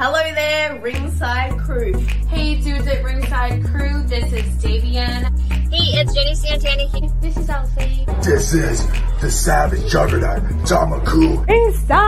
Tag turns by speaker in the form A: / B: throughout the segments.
A: Hello there, Ringside Crew.
B: Hey dudes at Ringside Crew, this is Davian.
C: Hey, it's Jenny Santana.
B: This is Alfie.
D: This is the Savage Juggernaut, Tamaku.
E: Inside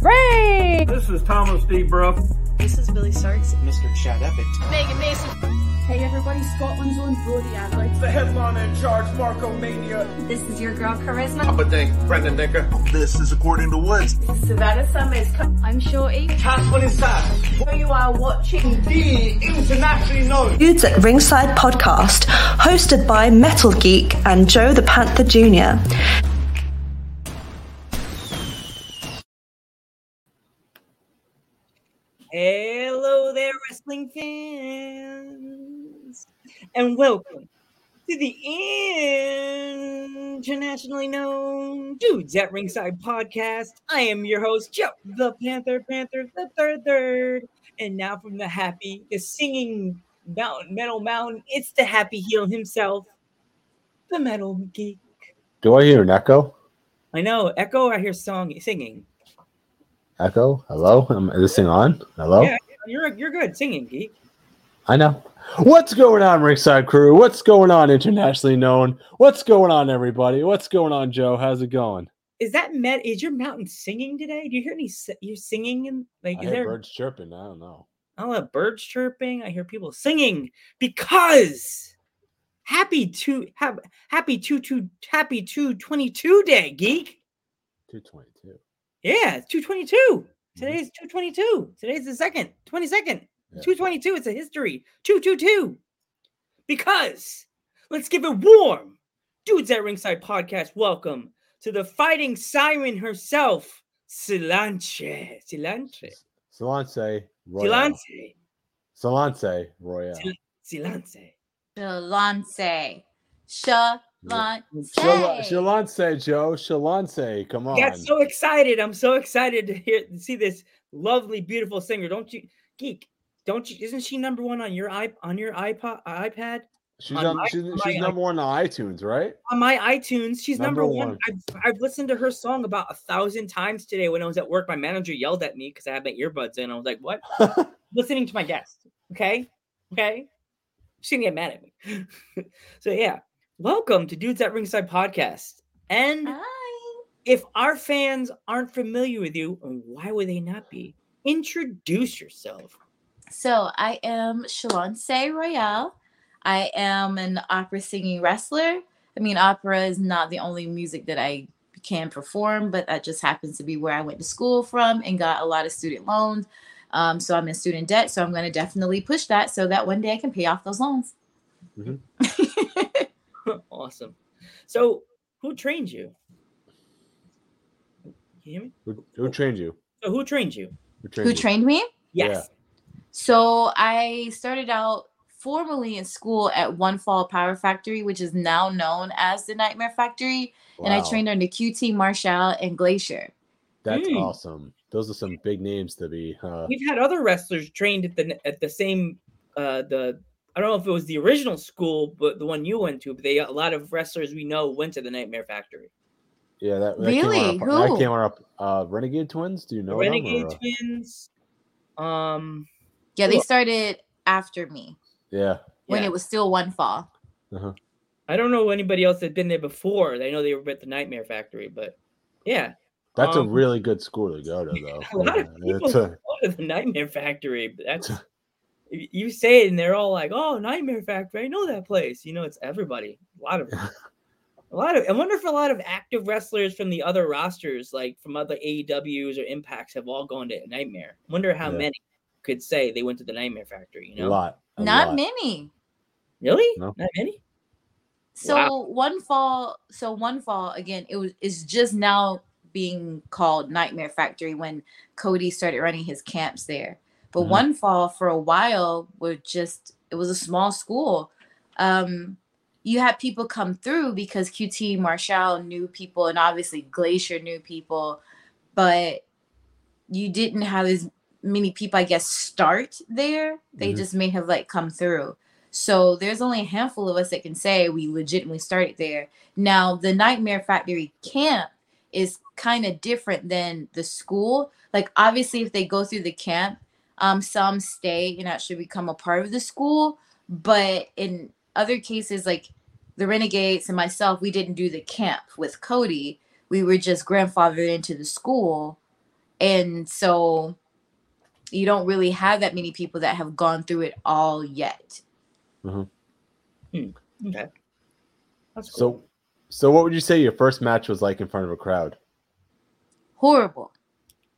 E: Ring!
F: This is Thomas D. Bruff.
G: This is Billy Starks.
H: Mr. Chad Epic.
C: Megan Mason.
I: Hey everybody, Scotland's own Brody Adler.
F: The headliner in charge, Marco Mania.
B: This is your girl Charisma.
H: Papa Dink, Brendan Dicker.
D: This is According to Woods.
A: Savannah Summers.
B: I'm Shorty.
F: Tasman inside.
A: You are watching
F: The internationally known.
J: Dudes at Ringside podcast, hosted by Metal Geek and Joe the Panther Jr.
G: Hello there, wrestling fans, and welcome to the internationally known Dudes at Ringside podcast. I am your host, Joe the Panther, Panther the Third Third, and now from the happy, the singing mountain, metal mountain, it's the happy heel himself, the Metal Geek.
K: Do I hear an echo?
G: I know, Echo. I hear song singing.
K: Echo? Hello? Is this thing on? Hello?
G: Yeah, you're you're good singing, geek.
K: I know. What's going on, Ringside Crew? What's going on, internationally known? What's going on, everybody? What's going on, Joe? How's it going?
G: Is that met? Is your mountain singing today? Do you hear any? You're singing and like?
K: I
G: Is
K: hear
G: there?
K: birds chirping. I don't know.
G: I don't know birds chirping. I hear people singing because happy two have happy two two happy two twenty two day geek.
K: 222.
G: Yeah, it's two twenty two. Mm-hmm. Today's two twenty two. Today's the second twenty second.
K: Yeah.
G: 222. It's a history. 222. Because let's give it warm. Dudes at Ringside Podcast, welcome to the fighting siren herself, Silance. Silance.
K: Silence Royale.
G: Silance.
K: Silence Royale.
G: Silance.
B: Shalance.
K: Shal-
B: Shalance.
K: Shalance, Joe. Shalance. Come on.
G: I got so excited. I'm so excited to hear to see this lovely, beautiful singer. Don't you geek? Don't you isn't she number one on your i on your iPod iPad?
K: she's
G: on
K: on,
G: my-
K: she's,
G: on
K: she's
G: my-
K: number one on iTunes, right?
G: on my iTunes. She's number,
K: Number
G: one.
K: one.
G: I've, I've listened to her song about a thousand times today. When I was at work, my manager yelled at me because I had my earbuds in. I was like, "What?" listening to my guest. Okay, okay. She's gonna get mad at me. so yeah, welcome to Dudes at Ringside podcast. And
B: Hi.
G: if our fans aren't familiar with you, why would they not be? Introduce yourself.
B: So I am Shalonce Royale. I am an opera singing wrestler. I mean, opera is not the only music that I can perform, but that just happens to be where I went to school from and got a lot of student loans. Um, so I'm in student debt. So I'm going to definitely push that so that one day I can pay off those loans.
K: Mhm.
G: awesome. So, who trained you? Can you hear me?
K: Who, who trained you?
G: So, who trained you?
K: Who trained
B: Who
K: you?
B: trained me?
G: Yes.
B: So I started out formally in school at One Fall Power Factory, which is now known as the Nightmare Factory. And I trained under QT Marshall and Glacier.
K: That's
G: Mm.
K: awesome. Those are some big names to be. Uh,
G: We've had other wrestlers trained at the at the same uh the I don't know if it was the original school, but the one you went to. But they a lot of wrestlers we know went to the Nightmare Factory.
K: yeah, that, that
B: Really?
K: Came on up,
B: Who?
K: that came on up. Uh, Renegade Twins. Do you know
G: the
K: them?
G: Renegade
K: or, uh,
G: Twins. Um.
B: Yeah, they started after me
K: Yeah.
B: when
G: yeah.
B: it was still One Fall.
G: I don't know anybody else that's been there before. I know they were at the Nightmare Factory, but yeah,
K: That's
G: Um,
K: a really good school to go to, though.
G: a lot of people
K: it's a-
G: go to the Nightmare Factory. That's you say it, and they're all like, "Oh, Nightmare Factory! I know that place." You know, it's everybody. A lot of, a lot of. I wonder if a lot of active wrestlers from the other rosters, like from other AEWs or Impacts, have all gone to Nightmare. Wonder how
K: Yeah.
G: many could say they went to the Nightmare Factory. You know,
K: a
G: know,
K: lot. a
B: Not
K: lot.
B: many.
G: really?
K: No.
G: Not many.
B: So
G: Wow.
B: One Fall, so One Fall again, it was is just now being called Nightmare Factory when Cody started running his camps there. But
K: Mhm.
B: One Fall for a while were just it was a small school. Um you had people come through because QT Marshall knew people and obviously Glacier knew people, but you didn't have as many people, I guess, start there. They
K: Mhm.
B: just may have like come through. So there's only a handful of us that can say we legitimately started there. Now the Nightmare Factory camp is kind of different than the school. Like obviously if they go through the camp, um some stay and actually become a part of the school, but in other cases like the Renegades and myself, we didn't do the camp with Cody. We were just grandfathered into the school. And so you don't really have that many people that have gone through it all yet.
K: Mm-hmm.
G: Okay. That's cool.
K: So, so what would you say your first match was like in front of a crowd?
B: Horrible.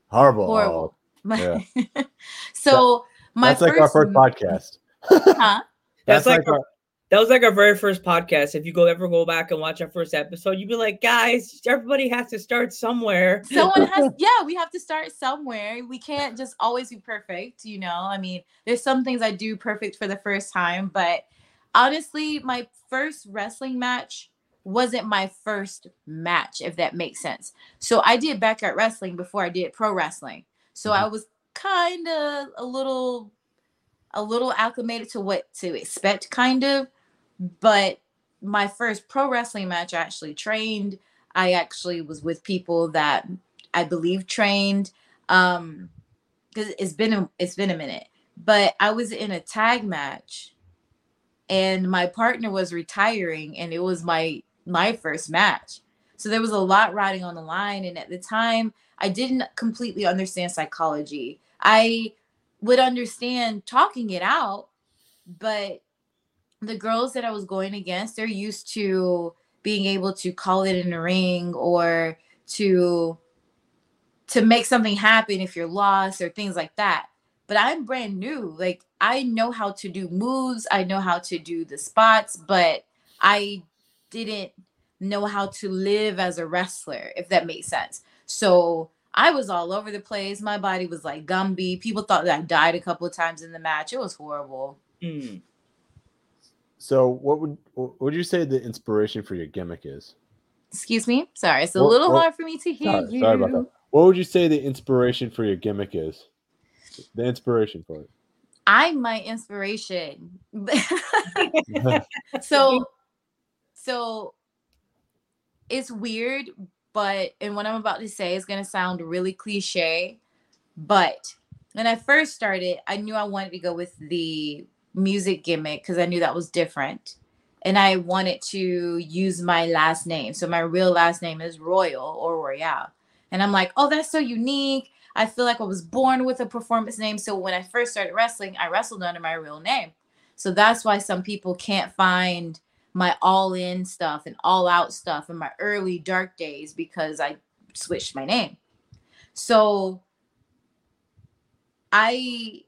K: Horrible.
B: Horrible.
K: Oh, yeah.
B: so my
K: That's like our first podcast.
B: Huh?
G: That's,
K: That's
G: like,
K: like
G: our,
K: our-
G: that was like our very first podcast. If you go ever go back and watch our first episode, you'd be like, guys, everybody has to start somewhere.
B: Someone has, yeah, we have to start somewhere. We can't just always be perfect, you know. I mean, there's some things I do perfect for the first time, but honestly, my first wrestling match wasn't my first match, if that makes sense. So I did backyard wrestling before I did pro wrestling. So I mm-hmm. was kind of a little a little acclimated to what to expect kind of but my first pro wrestling match I actually trained. I actually was with people that i believe trained um because it's been a, it's been a minute. But i was in a tag match and my partner was retiring and it was my my first match. So there was a lot riding on the line and at the time i didn't completely understand psychology. I would understand talking it out but the girls that i was going against they're used to being able to call it in the ring or to to make something happen if you're lost or things like that but i'm brand new like i know how to do moves i know how to do the spots but i didn't know how to live as a wrestler if that makes sense so I was all over the place. My body was like Gumby. People thought that I died a couple of times in the match. It was horrible.
G: Mm.
K: So, what would what would you say the inspiration for your gimmick is?
B: Excuse me. Sorry, it's a
K: What-
B: little
K: what-
B: hard for me to hear
K: Sorry,
B: you.
K: sorry about that. What would you say the inspiration for your gimmick is? The inspiration for it.
B: I'm my inspiration. so, so it's weird, but and what I'm about to say is gonna sound really cliche, but when I first started, I knew I wanted to go with the music gimmick because I knew that was different. And I wanted to use my last name. So my real last name is Royal or Royale. And I'm like, oh, that's so unique. I feel like I was born with a performance name. So when I first started wrestling, I wrestled under my real name. So that's why some people can't find my all in stuff and all out stuff in my early dark days because I switched my name. So I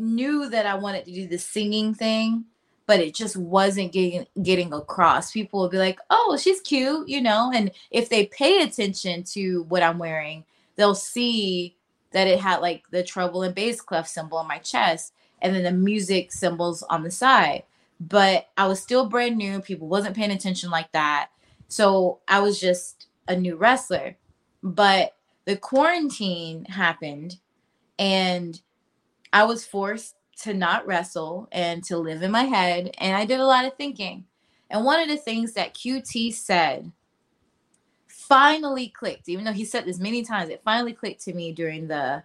B: knew that I wanted to do the singing thing, but it just wasn't getting getting across. People would be like, "Oh, she's cute," you know, and if they pay attention to what I'm wearing, they'll see that it had like the treble and bass clef symbol on my chest and then the music symbols on the side. But I was still brand new. People wasn't paying attention like that. So I was just a new wrestler. But the quarantine happened and I was forced to not wrestle and to live in my head. And I did a lot of thinking. And one of the things that QT said finally clicked, even though he said this many times, it finally clicked to me during the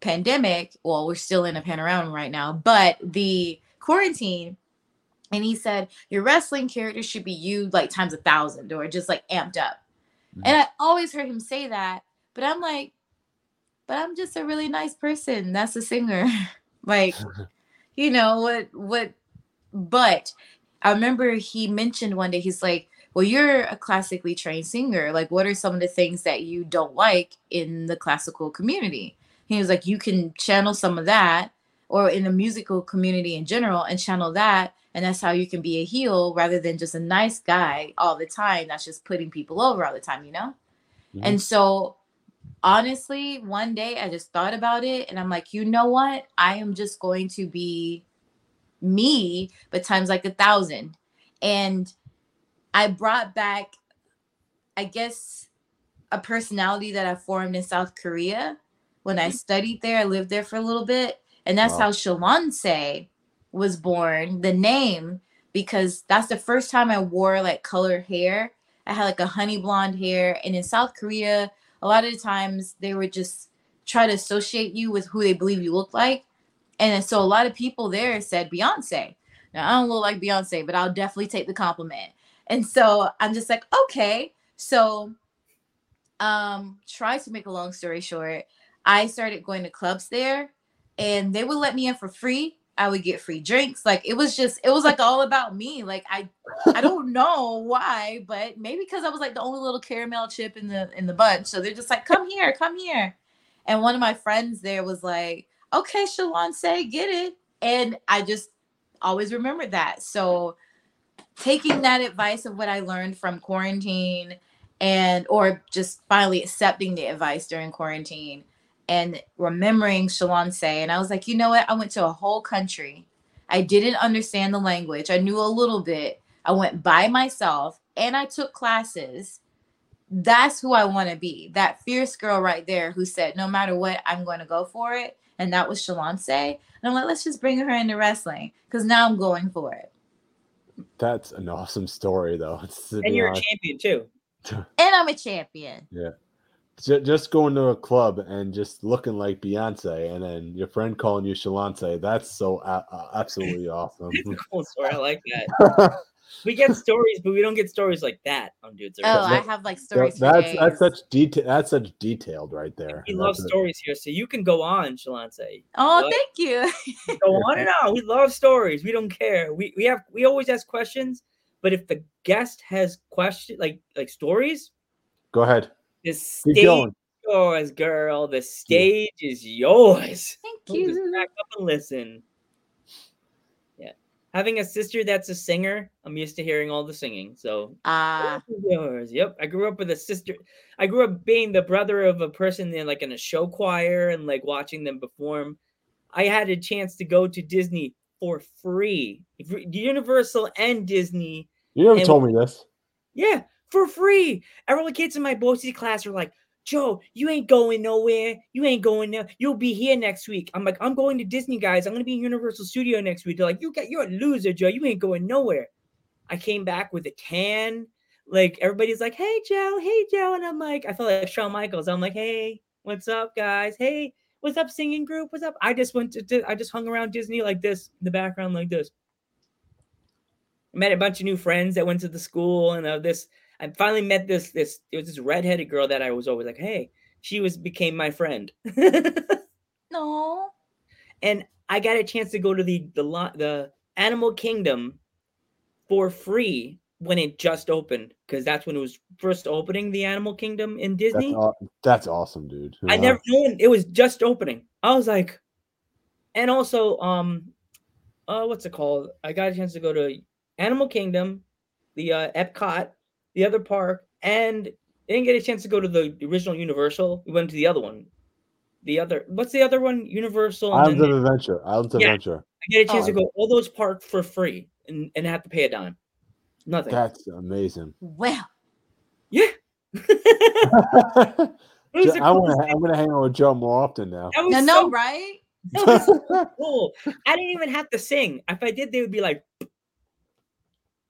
B: pandemic. Well, we're still in a panorama right now, but the quarantine. And he said, Your wrestling character should be you like times a thousand or just like amped up. Mm-hmm. And I always heard him say that, but I'm like, but I'm just a really nice person. That's a singer. like, you know, what, what, but I remember he mentioned one day, he's like, well, you're a classically trained singer. Like, what are some of the things that you don't like in the classical community? He was like, you can channel some of that, or in the musical community in general, and channel that. And that's how you can be a heel rather than just a nice guy all the time that's just putting people over all the time, you know? And mm-hmm. so, honestly, one day I just thought about it and I'm like, you know what? I am just going to be me, but times like a thousand. And I brought back, I guess, a personality that I formed in South Korea when I mm-hmm. studied there. I lived there for a little bit. And that's
K: Wow.
B: how Shalonce was born, the name, because that's the first time I wore like colored hair. I had like a honey blonde hair. And in South Korea, a lot of the times they would just try to associate you with who they believe you look like. And so a lot of people there said Beyonce. Now I don't look like Beyonce, but I'll definitely take the compliment. And so I'm just like, okay. So um try to make a long story short, I started going to clubs there and they would let me in for free. I would get free drinks. Like it was just it was like all about me. Like I I don't know why, but maybe because I was like the only little caramel chip in the in the bunch. So they're just like, come here, come here. And one of my friends there was like, okay, Shalon, say get it. And I just always remembered that. So taking that advice of what I learned from quarantine and or just finally accepting the advice during quarantine and remembering Shalon and I was like, you know what? I went to a whole country. I didn't understand the language. I knew a little bit. I went by myself and I took classes. That's who I want to be. That fierce girl right there who said, no matter what, I'm going to go for it. And that was Shalon. And I'm like, let's just bring her into wrestling because now I'm going for it.
K: That's an awesome story, though.
G: And you're honest. a champion too.
B: and I'm a champion.
K: Yeah just going to a club and just looking like Beyonce, and then your friend calling you Shalonce. That's so uh, absolutely awesome.
G: cool story. I like that. we get stories, but we don't get stories like that on dudes.
B: Oh, I have like stories.
K: that's that's such detail. That's such detailed right there.
G: We love stories here, so you can go on, Shalonce.
B: Oh, love, thank you.
G: go on and on. We love stories. We don't care. We we have we always ask questions, but if the guest has question like like stories,
K: go ahead.
G: The stage is yours, girl. The stage yeah. is yours.
B: Thank you.
G: Just back up and listen. Yeah. Having a sister that's a singer, I'm used to hearing all the singing. So
B: ah, uh,
G: yours. Yep. I grew up with a sister. I grew up being the brother of a person in like in a show choir and like watching them perform. I had a chance to go to Disney for free. Universal and Disney.
K: You never told me this.
G: Yeah, for free. The kids in my BOCES class are like, Joe, you ain't going nowhere. You ain't going there. You'll be here next week. I'm like, I'm going to Disney, guys. I'm gonna be in Universal Studio next week. They're like, you got you're a loser, Joe. You ain't going nowhere. I came back with a tan. Like everybody's like, hey Joe, hey Joe. And I'm like, I felt like Shawn Michaels. I'm like, hey, what's up, guys? Hey, what's up, singing group? What's up? I just went to I just hung around Disney like this in the background, like this. I met a bunch of new friends that went to the school and uh, this I finally met this this it was this redheaded girl that I was always like, hey, she was became my friend.
B: no.
G: And I got a chance to go to the the the Animal Kingdom for free when it just opened because that's when it was first opening the Animal Kingdom in Disney.
K: That's, that's awesome, dude.
G: I never known it was just opening. I was like, and also, um, uh, what's it called? I got a chance to go to Animal Kingdom, the uh, Epcot, the other park, and didn't get a chance to go to the original Universal. We went to the other one. The other, what's the other one? Universal.
K: Islands of Adventure. Islands of yeah, Adventure.
G: I get a chance oh, to go all those parks for free and, and have to pay a dime. Nothing.
K: That's amazing.
B: Well.
G: Yeah.
K: I want to. I'm gonna hang out with Joe more often now.
B: No, so, no, right?
G: so cool. I didn't even have to sing. If I did, they would be like,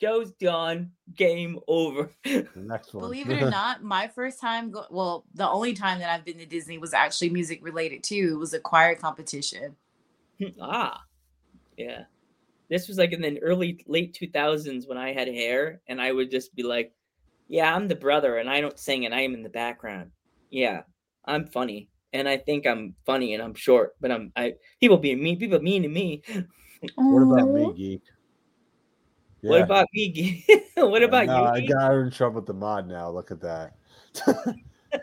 G: Joe's done. Game over.
K: Next one.
B: Believe it or not, my first time, go- well, the only time that I've been to Disney was actually music related too. It was a choir competition.
G: ah, yeah. This was like in the early, late 2000s when I had hair, and I would just be like, yeah, I'm the brother, and I don't sing, and I am in the background. Yeah, I'm funny, and I think I'm funny, and I'm short, but I'm I people being mean, people mean to me.
K: what about me, geek?
G: Yeah. What about me? what about no,
K: you? I got in trouble with the mod now. Look at that.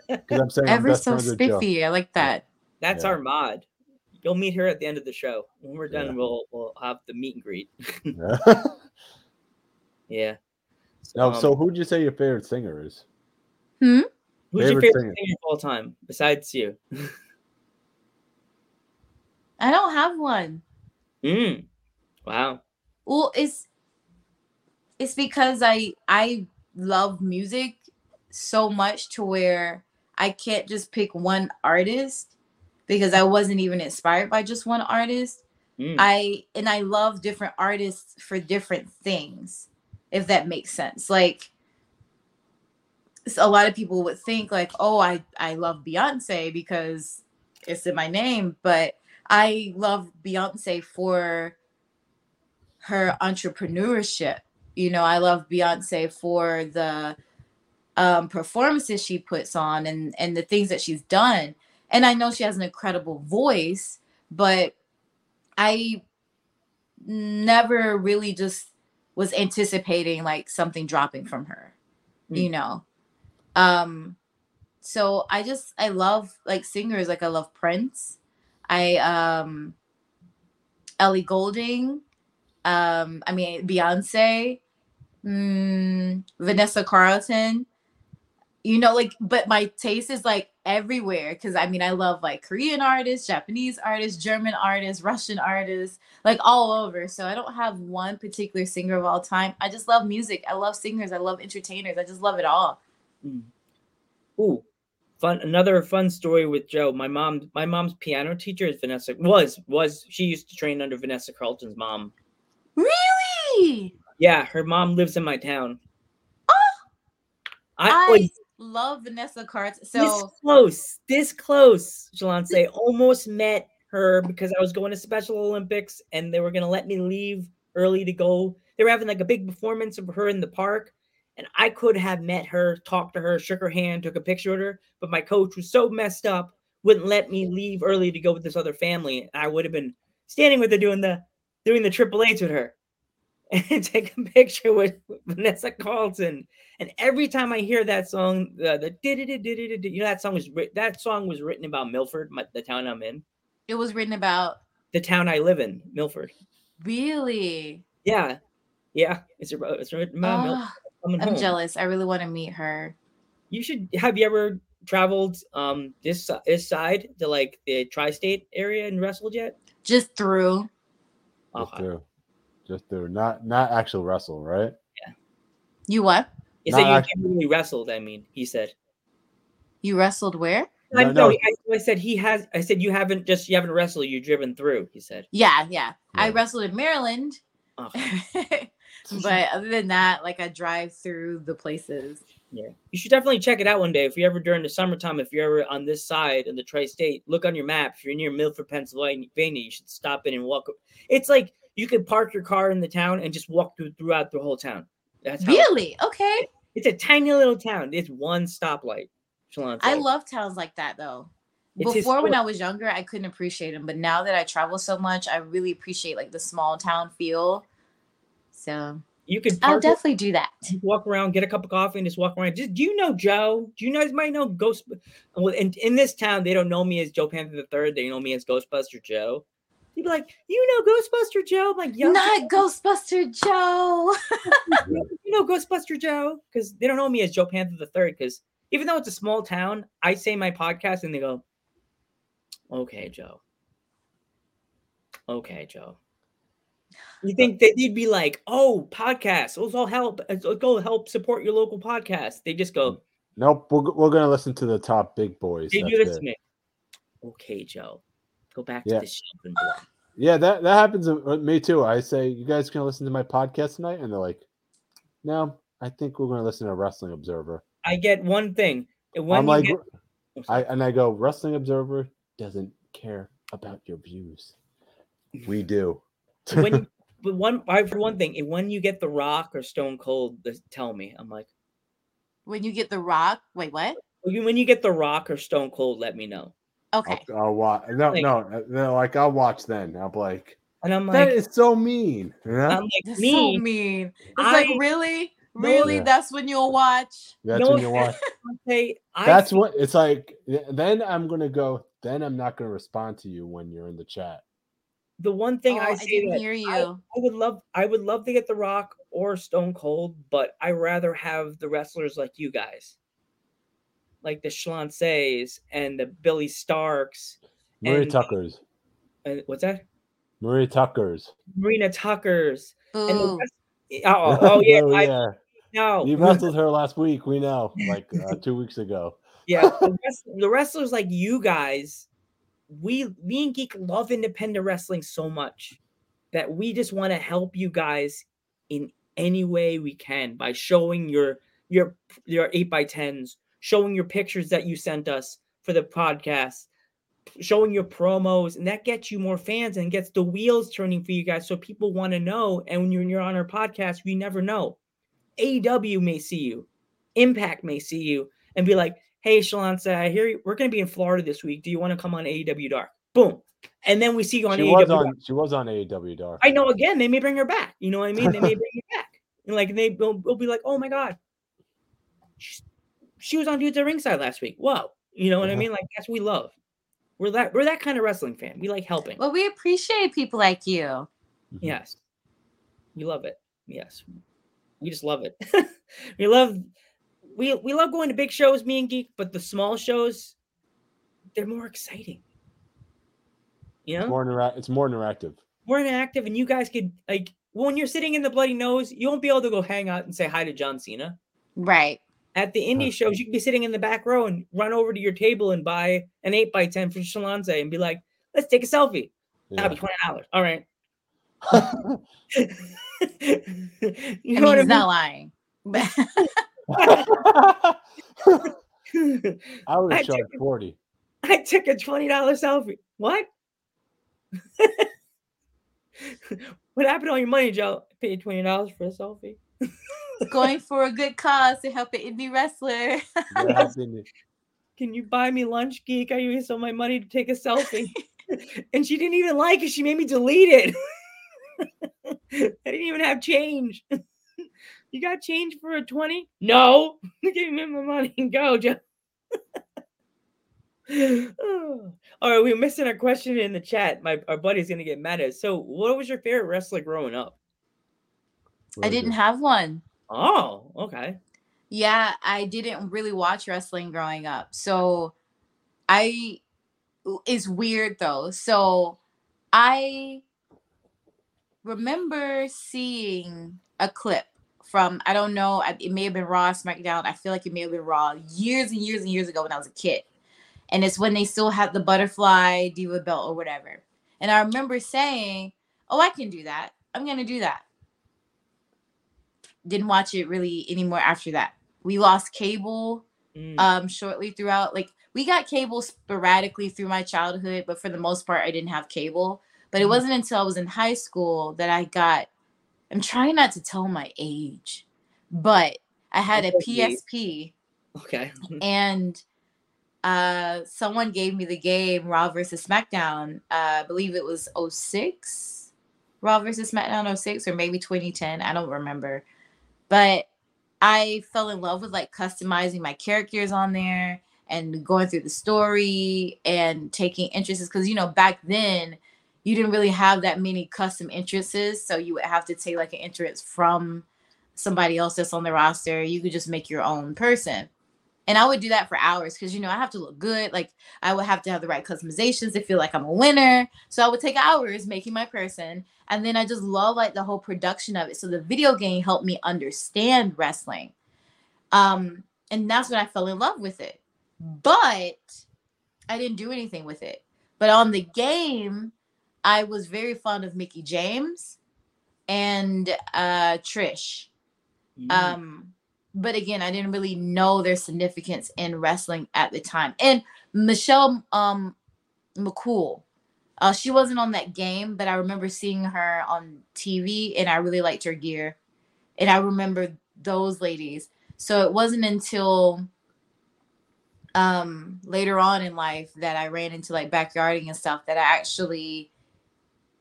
K: Because I'm saying
B: ever so spiffy. I like that.
G: That's yeah. our mod. You'll meet her at the end of the show. When we're done, yeah. we'll we'll have the meet and greet. yeah. yeah.
K: So, um, so who'd you say your favorite singer is?
B: Hmm.
G: Who's favorite your favorite singer? singer of all time besides you?
B: I don't have one.
G: Hmm. Wow.
B: Well, it's it's because I I love music so much to where I can't just pick one artist because I wasn't even inspired by just one artist. Mm. I and I love different artists for different things, if that makes sense. Like a lot of people would think like, oh, I I love Beyonce because it's in my name, but I love Beyonce for her entrepreneurship. You know, I love Beyonce for the um, performances she puts on and and the things that she's done. And I know she has an incredible voice, but I never really just was anticipating like something dropping from her.
G: Mm.
B: You know. Um so I just I love like singers like I love Prince. I um Ellie Goulding, um I mean Beyonce, mm, Vanessa Carlton. You know, like, but my taste is like everywhere because I mean, I love like Korean artists, Japanese artists, German artists, Russian artists, like all over. So I don't have one particular singer of all time. I just love music. I love singers. I love entertainers. I just love it all.
G: Mm. Ooh, fun! Another fun story with Joe. My mom, my mom's piano teacher is Vanessa. Was was she used to train under Vanessa Carlton's mom?
B: Really?
G: Yeah, her mom lives in my town.
B: Oh, I,
G: I, like,
B: love Vanessa
G: this
B: So
G: close, this close. Shalance almost met her because I was going to Special Olympics and they were gonna let me leave early to go. They were having like a big performance of her in the park, and I could have met her, talked to her, shook her hand, took a picture with her. But my coach was so messed up, wouldn't let me leave early to go with this other family. I would have been standing with her doing the doing the triple H with her and take a picture with Vanessa Carlton. And every time I hear that song, the, the did you know that song was that song was written about Milford, my, the town I'm in,
B: it was written about
G: the town I live in, Milford.
B: really.
G: Yeah, yeah, it's about it's written about Milford.
B: Ah, I'm
G: home.
B: jealous. I really want to meet her.
G: You should have you ever traveled um this this side to like the tri-state area and wrestled yet?
B: Just through.
K: Just
G: Okay.
K: through, just through, not not actual wrestle, right? Yeah.
B: You what?
G: He
K: Not
G: said you
K: act-
G: haven't really wrestled. I mean, he said.
B: You wrestled where?
G: I
K: No, no.
G: I, I said he has. I said you haven't just you haven't wrestled. You've driven through. He said.
B: Yeah, yeah. I wrestled in Maryland.
G: Okay. Mm-hmm.
B: but other than that, like I drive through the places.
G: Yeah, you should definitely check it out one day. If you're ever during the summertime, if you're ever on this side of the tri-state, look on your map. If you're near Milford, Pennsylvania, you should stop in and walk. It's like you could park your car in the town and just walk through throughout the whole town. That's how
B: Really? Okay.
G: It's a tiny little town. It's one stoplight.
B: I
G: said.
B: love towns like that though.
G: It's
B: Before when. I was younger, I couldn't appreciate them, but now that I travel so much, I really appreciate like the small town feel. So
G: You could
B: I'll definitely do that.
G: walk around, get a cup of coffee, and just walk around. Just do you know Joe? Do you guys might know Ghost? Well, in, in this town, they don't know me as Joe Panther the Third. They know me as Ghostbuster Joe. You'd be like, you know Ghostbuster Joe? I'm like, yo,
B: Not Ghostbuster Joe.
G: you know Ghostbuster Joe? Because they don't know me as Joe Panther the Third. Because even though it's a small town, I say my podcast and they go, "Okay, Joe. Okay, Joe." You think that they'd be like, "Oh, podcasts, Let's all help. Let's go help support your local podcast." They just go,
K: Nope, we're, we're gonna listen to the top big boys.
G: "They do this to me." Okay, Joe. Go back
K: Yeah.
G: to the block.
K: Yeah, that that happens to uh, me too. I say, "You guys gonna listen to my podcast tonight?" And they're like, "No, I think we're gonna listen to Wrestling Observer."
G: I get one thing. and When
K: I'm like,
G: get-
K: I and I go, "Wrestling Observer doesn't care about your views. We do."
G: when but one I for one thing, when you get the Rock or Stone Cold, tell me. I'm like,
B: when you get the rock. Wait, what?
G: when you- get the Rock or Stone Cold, let me know.
B: Okay.
K: I'll, I'll watch. No,
G: Like-
K: no, uh, no. Like I'll watch then. I'm like,
G: And I'm like,
K: is so mean. You know?
G: I'm like
B: That's
G: me.
B: so mean. It's
G: I-
B: like really, really.
K: Yeah.
B: That's when you'll watch.
K: That's
G: no
K: when you watch.
G: okay,
K: That's
G: feel-
K: what it's like. Then I'm gonna go. Then I'm not gonna respond to you when you're in the chat.
G: The one thing
B: Oh,
G: I
B: I
G: say
B: didn't
G: that
B: hear
G: I,
B: you.
G: I would love I would love to get the Rock or Stone Cold, but I rather have the wrestlers like you guys, like the Schlances and the Billy Starks.
K: Maria
G: And-
K: Tucker's.
G: And what's that?
K: Maria Tucker's.
G: Marina Tuckers. And rest, oh, oh yeah,
K: Oh,
G: I
K: yeah.
G: know.
K: You wrestled her last week. We know, like uh, two weeks ago.
G: yeah, the, rest, the wrestlers like you guys, we me and Geek love independent wrestling so much that we just want to help you guys in any way we can by showing your your your eight by tens, showing your pictures that you sent us for the podcast, showing your promos, and that gets you more fans and gets the wheels turning for you guys. So people want to know. And when you're, you're on our podcast, we never know. AEW may see you, Impact may see you, and be like, "Hey, Shalonce, I hear you, we're going to be in Florida this week. Do you want to come on AEW Dark?" Boom, and then we see you on
K: She
G: AEW.
K: was
G: Dark.
K: on. She was on AEW Dark.
G: I know. Again, they may bring her back. You know what I mean? They may bring her back, and like they will will be like, "Oh my god, she, she was on Dudes at Ringside last week." Whoa, you know what I
K: Uh-huh.
G: mean? Like that's what we love. We're that we're that kind of wrestling fan. We like helping.
B: Well, we appreciate people like you.
G: Yes, we love it. Yes, we just love it. we love we we love going to big shows, me and Geek, but the small shows, they're more exciting. You know,
K: It's more, intera- it's more interactive.
G: more interactive, and you guys could like when you're sitting in the bloody nose, you won't be able to go hang out and say hi to John Cena.
B: Right.
G: At the indie shows, you can be sitting in the back row and run over to your table and buy an eight by ten for Shalonce and be like, "Let's take a selfie." That'll be twenty dollars. All right. you
B: I mean,
G: what I
B: he's
G: mean?
B: not lying.
K: I would have charged
G: took-
K: forty.
G: I took a twenty dollar selfie. What? what happened to all your money, Joe? I paid twenty dollars for a selfie.
B: Going for a good cause to help an indie wrestler.
K: Yeah, I've seen it.
G: Can you buy me lunch, geek? I used all my money to take a selfie, and she didn't even like it. She made me delete it. I didn't even have change. You got change for a twenty? No. Give me my money and go, Joe. Oh. All right, we're missing a question in the chat. My our buddy's gonna get mad at us. So, what was your favorite wrestler growing up?
B: I didn't have one.
G: Oh, okay.
B: Yeah, I didn't really watch wrestling growing up. So I it's weird though. So I remember seeing a clip from I don't know, I- it may have been Raw, SmackDown. I feel like it may have been Raw years and years and years ago when I was a kid. And it's when they still had the butterfly diva belt or whatever. And I remember saying, "Oh, I can do that. I'm going to do that." Didn't watch it really anymore after that. We lost cable
G: Mm.
B: um shortly throughout like we got cable sporadically through my childhood but for the most part i didn't have cable but it
G: Mhm.
B: wasn't until i was in high school that i got i'm trying not to tell my age but i had a psp
G: Okay.
B: and uh someone gave me the game raw versus smackdown uh i believe it was 06 raw versus smackdown 06 or maybe 2010 i don't remember but i fell in love with like customizing my characters on there and going through the story and taking interests because you know back then you didn't really have that many custom entrances, so you would have to take like an entrance from somebody else that's on the roster you could just make your own person and I would do that for hours because you know I have to look good. Like I would have to have the right customizations to feel like I'm a winner. So I would take hours making my person, and then I just love like the whole production of it. So the video game helped me understand wrestling, um, and that's when I fell in love with it. But I didn't do anything with it. But on the game, I was very fond of Mickie James and uh, Trish.
G: Mm.
B: Um, but again, I didn't really know their significance in wrestling at the time. And Michelle um McCool, uh, she wasn't on that game, but I remember seeing her on TV, and I really liked her gear, and I remember those ladies. So it wasn't until um later on in life that I ran into like backyarding and stuff that I actually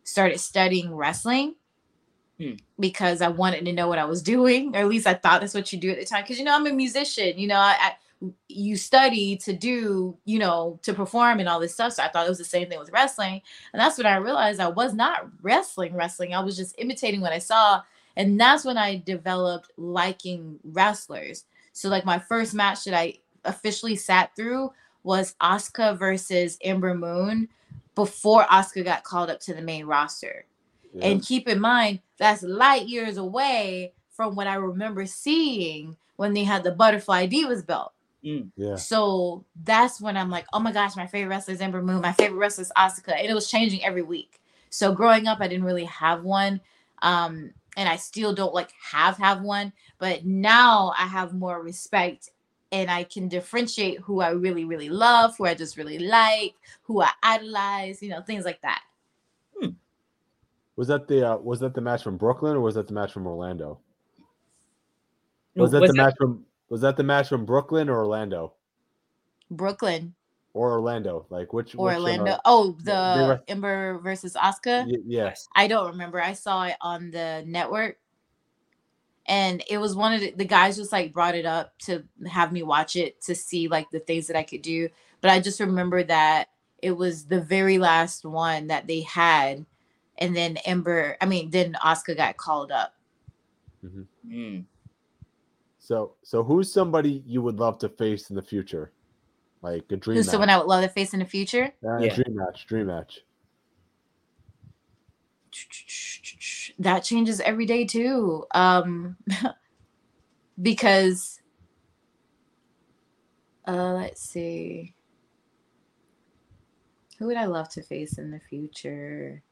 B: started studying wrestling
G: Hmm.
B: because I wanted to know what I was doing, or at least I thought that's what you do at the time. Because you know I'm a musician, you know, I, I you study to do, you know, to perform and all this stuff. So I thought it was the same thing with wrestling, and that's when I realized I was not wrestling. Wrestling, I was just imitating what I saw, and that's when I developed liking wrestlers. So like my first match that I officially sat through was Asuka versus Ember Moon before Asuka got called up to the main roster.
K: Yeah.
B: And keep in mind, that's light years away from what I remember seeing when they had the Butterfly Divas belt.
G: Mm.
K: yeah.
B: So that's when I'm like, oh my gosh, my favorite wrestler is Ember Moon. My favorite wrestler is Asuka. And it was changing every week. So growing up, I didn't really have one. Um, and I still don't like have have one, but now I have more respect and I can differentiate who I really really love, who I just really like, who I idolize, you know, things like that.
K: Was that the uh, was that the match from Brooklyn or was that the match from Orlando? Was that
G: was
K: the
G: that-
K: match from was that the match from Brooklyn or Orlando?
B: Brooklyn
K: Or Orlando? Like which
B: or
K: which, uh,
B: Orlando. Oh, the
K: were-
B: Ember versus Asuka.
K: y- yeah.
B: I don't remember. I saw it on the network. And it was one of the, the guys just like brought it up to have me watch it to see like the things that I could do. But I just remember that it was the very last one that they had. And then Ember, I mean, then Asuka got called up.
G: Mm.
K: So so who's somebody you would love to face in the future? Like a dream
B: Who's
K: match.
B: someone I would love to face in the future?
K: Uh,
G: Yeah.
K: Dream match. Dream match.
B: That changes every day too um because uh let's see. Who would i love to face in the future?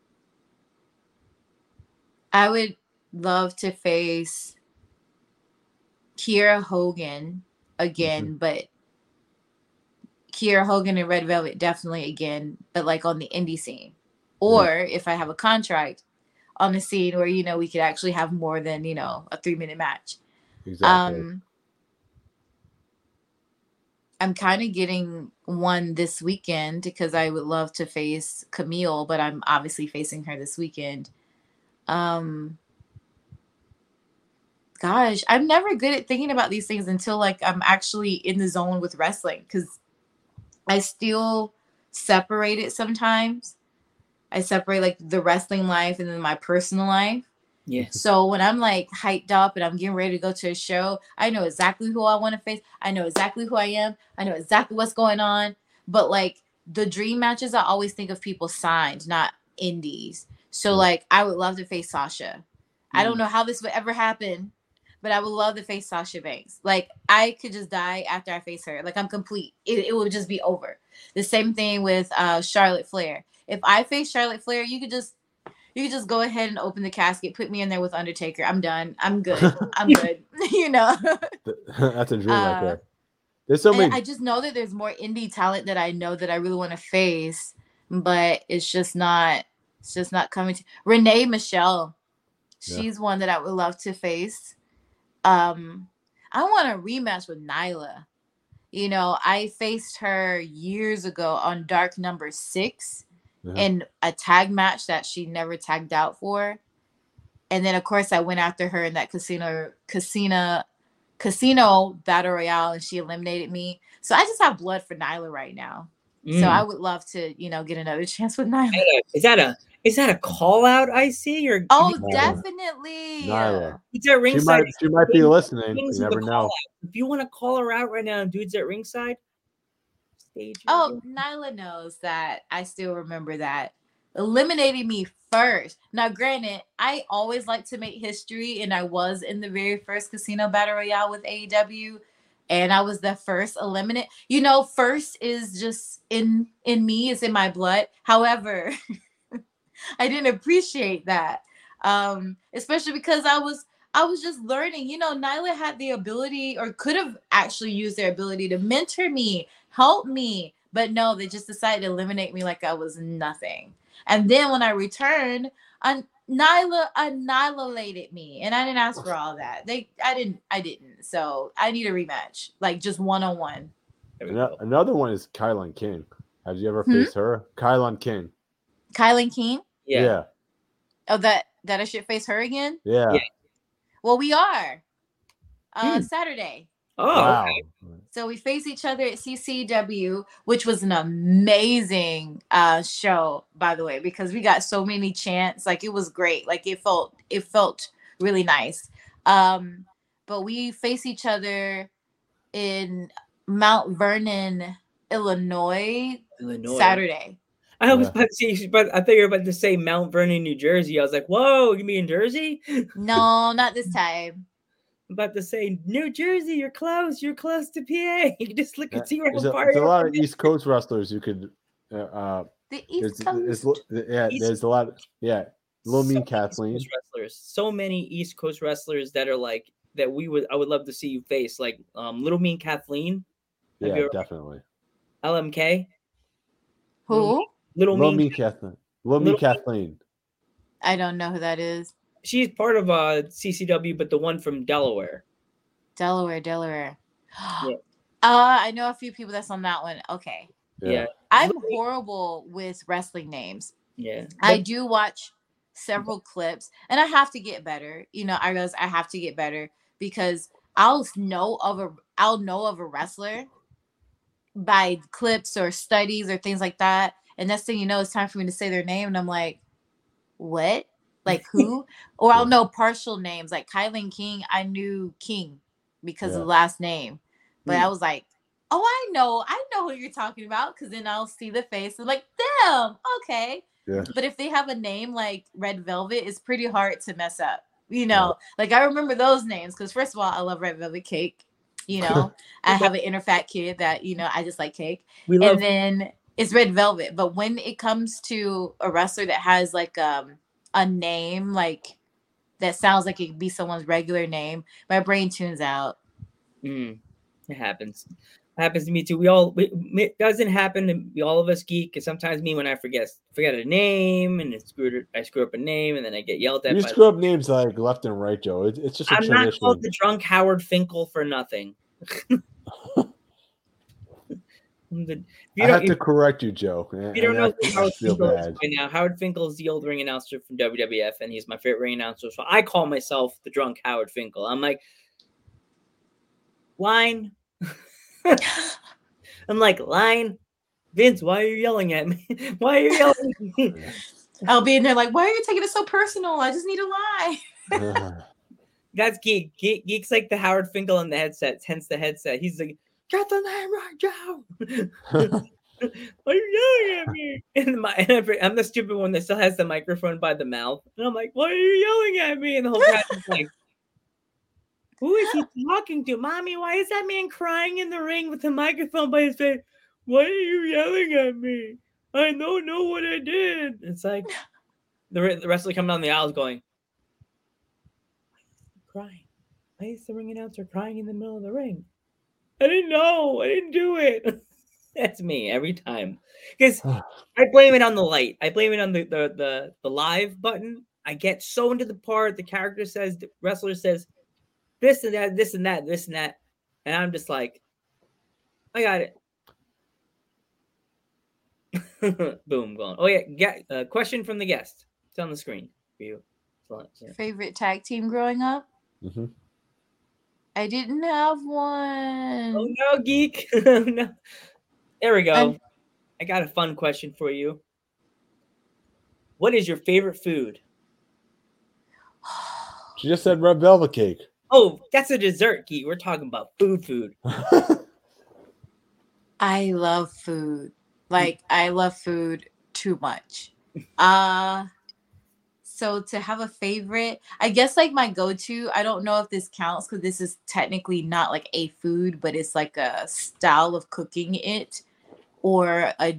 B: I would love to face Kiera Hogan again, but Kiera Hogan and Red Velvet definitely again, but like on the indie scene. Or if I have a contract on the scene where you know we could actually have more than you know a three minute match.
K: Exactly.
B: Um, I'm kind of getting one this weekend because I would love to face Camille, but I'm obviously facing her this weekend. Um, gosh, I'm never good at thinking about these things until like I'm actually in the zone with wrestling because I still separate it sometimes. I separate like the wrestling life and then my personal life.
G: Yeah.
B: So when I'm like hyped up and I'm getting ready to go to a show, I know exactly who I want to face. I know exactly who I am. I know exactly what's going on. But like the dream matches, I always think of people signed, not indies. So like I would love to face Sasha. I don't
G: Mm.
B: know how this would ever happen, but I would love to face Sasha Banks. Like I could just die after I face her. Like I'm complete. It, it would just be over. The same thing with uh Charlotte Flair. If I face Charlotte Flair, you could just you could just go ahead and open the casket, put me in there with Undertaker. I'm done. I'm good. I'm good. you know.
K: That's a dream right
B: Uh,
K: there. There's so many.
B: I just know that there's more indie talent that I know that I really want to face, but it's just not. It's just not coming to Renee Michelle.
K: Yeah.
B: She's one that I would love to face. Um, I want a rematch with Nyla. You know, I faced her years ago on Dark Number Six
K: Yeah.
B: in a tag match that she never tagged out for. And then of course I went after her in that casino casino casino battle royale and she eliminated me. So I just have blood for Nyla right now. So
G: Mm.
B: I would love to, you know, get another chance with Nyla.
G: Is that a is that a call out I see or
B: Oh,
K: Nyla.
B: definitely.
K: Nyla.
G: dudes at
K: She
G: ringside?
K: might, she might be listening. You never know.
G: out. If you want to call her out right now, dudes at ringside, stage.
B: Oh, Nyla knows that. I still remember that. Eliminating me first. Now, granted, I always like to make history, and I was in the very first Casino Battle Royale with AEW, and I was the first eliminate. You know, first is just in in me, is in my blood. However, I didn't appreciate that, um, especially because I was I was just learning. You know, Nyla had the ability, or could have actually used their ability to mentor me, help me, but no, they just decided to eliminate me like I was nothing. And then when I returned, un- Nyla annihilated me, and I didn't ask for all that. They, I didn't, I didn't. So I need a rematch, like just one on one.
K: Another one is Kilynn King. Have you ever
B: Hmm?
K: faced her? Kilynn King.
B: Kilynn King.
G: Yeah.
K: Yeah.
B: Oh, that that I should face her again.
K: Yeah.
G: Yeah.
B: Well, we are. Uh,
G: Hmm.
B: Saturday.
G: Oh,
K: wow.
G: okay.
B: So we face each other at CCW, which was an amazing uh show, by the way, because we got so many chants. Like it was great. Like it felt it felt really nice. Um, but we face each other in Mount Vernon, Illinois,
G: Illinois.
B: Saturday.
G: I was
K: Yeah.
G: about to say, but I thought you were about to say Mount Vernon, New Jersey. I was like, whoa, you mean Jersey? I'm
B: No, not this time.
G: about to say New Jersey. You're close. You're close to PA. You can just look
K: Yeah,
G: and see where
K: There's
G: how
K: a,
G: far
K: there's a lot of East Coast wrestlers you could. Uh, uh,
B: The East
K: there's,
B: Coast.
K: yeah,
G: East-
K: there's a lot. Yeah, Little
G: so
K: Mean
G: many East
K: Kathleen.
G: Coast wrestlers, so many East Coast wrestlers that are like that we would I would love to see you face, like um, Little Mean Kathleen, Have
K: Yeah, definitely.
G: LMK,
B: Who?
G: Little,
K: Little
G: Mean.
K: Mean Kathleen. Little Mean Kathleen.
B: I don't know who that is.
G: She's part of uh CCW, but the one from Delaware.
B: Delaware, Delaware.
G: Yeah.
B: Uh, I know a few people that's on that one. Okay.
G: Yeah,
B: I'm horrible with wrestling names.
G: yeah.
B: I do watch several clips and I have to get better. You know, I realize I have to get better because I'll know of a I'll know of a wrestler by clips or studies or things like that. And next thing you know, it's time for me to say their name. And I'm like, what? Like who? or I'll know partial names. Like Kilynn King, I knew King because of the last name. But
G: Hmm.
B: I was like, oh, I know, I know who you're talking about. Cause then I'll see the face and like, damn, okay.
K: Yeah.
B: But if they have a name like Red Velvet, it's pretty hard to mess up. You know, like I remember those names because first of all, I love Red Velvet cake. You know, I have an inner fat kid that you know I just like cake,
G: We love
B: and then it's Red Velvet. But when it comes to a wrestler that has like um a name like that sounds like it could be someone's regular name, my brain tunes out.
G: Mm, it happens. It happens to me too. We all we, it doesn't happen to we, all of us geek. And sometimes me when I forget forget a name and it screwed it- I screw up a name and then I get yelled at.
K: You
G: by-
K: screw up names like left and right, Joe. It, it's just a
G: I'm not called the drunk Howard Finkel for nothing. I'm the- you
K: I
G: don't-
K: have to correct you, Joe.
G: if you don't know
K: I,
G: who
K: I
G: Howard
K: feel
G: Finkel is
K: bad.
G: by now, Howard Finkel is the old ring announcer from WWF, and he's my favorite ring announcer. So I call myself the drunk Howard Finkel. I'm like, line. I'm like, line. Vince, why are you yelling at me? Why are you yelling at me?
B: I'll be in there like, why are you taking it so personal? I just need a lie.
G: That's geek. geek. Geek's like the Howard Finkel in the headset, hence the headset. He's like, get the name right, Joe. Why are you yelling at me? And my, and I'm- the stupid one that still has the microphone by the mouth. And I'm like, why are you yelling at me? And the whole crowd is like, who is he talking to? Mommy, why is that man crying in the ring with the microphone by his face? Why are you yelling at me? I don't know what I did. It's like the, the wrestler coming down the aisle is going, crying. Why is the ring announcer crying in the middle of the ring? I didn't know. I didn't do it. That's me every time. Because I blame it on the light. I blame it on the, the the the live button. I get so into the part. The character says, the wrestler says, this and that, this and that, this and that, and I'm just like, I got it. Boom, gone. Oh yeah, get uh, question from the guest. It's on the screen for you. So- so-
B: Favorite tag team growing up?
K: Mhm.
B: I didn't have one.
G: Oh no, geek. no. There we go.
B: I'm-
G: I got a fun question for you. What is your favorite food?
K: She just said red velvet cake.
G: Oh, that's a dessert, geek. We're talking about food, food.
B: I love food. Like I love food too much. Uh so to have a favorite, I guess like my go-to, I don't know if this counts because this is technically not like a food, but it's like a style of cooking it or a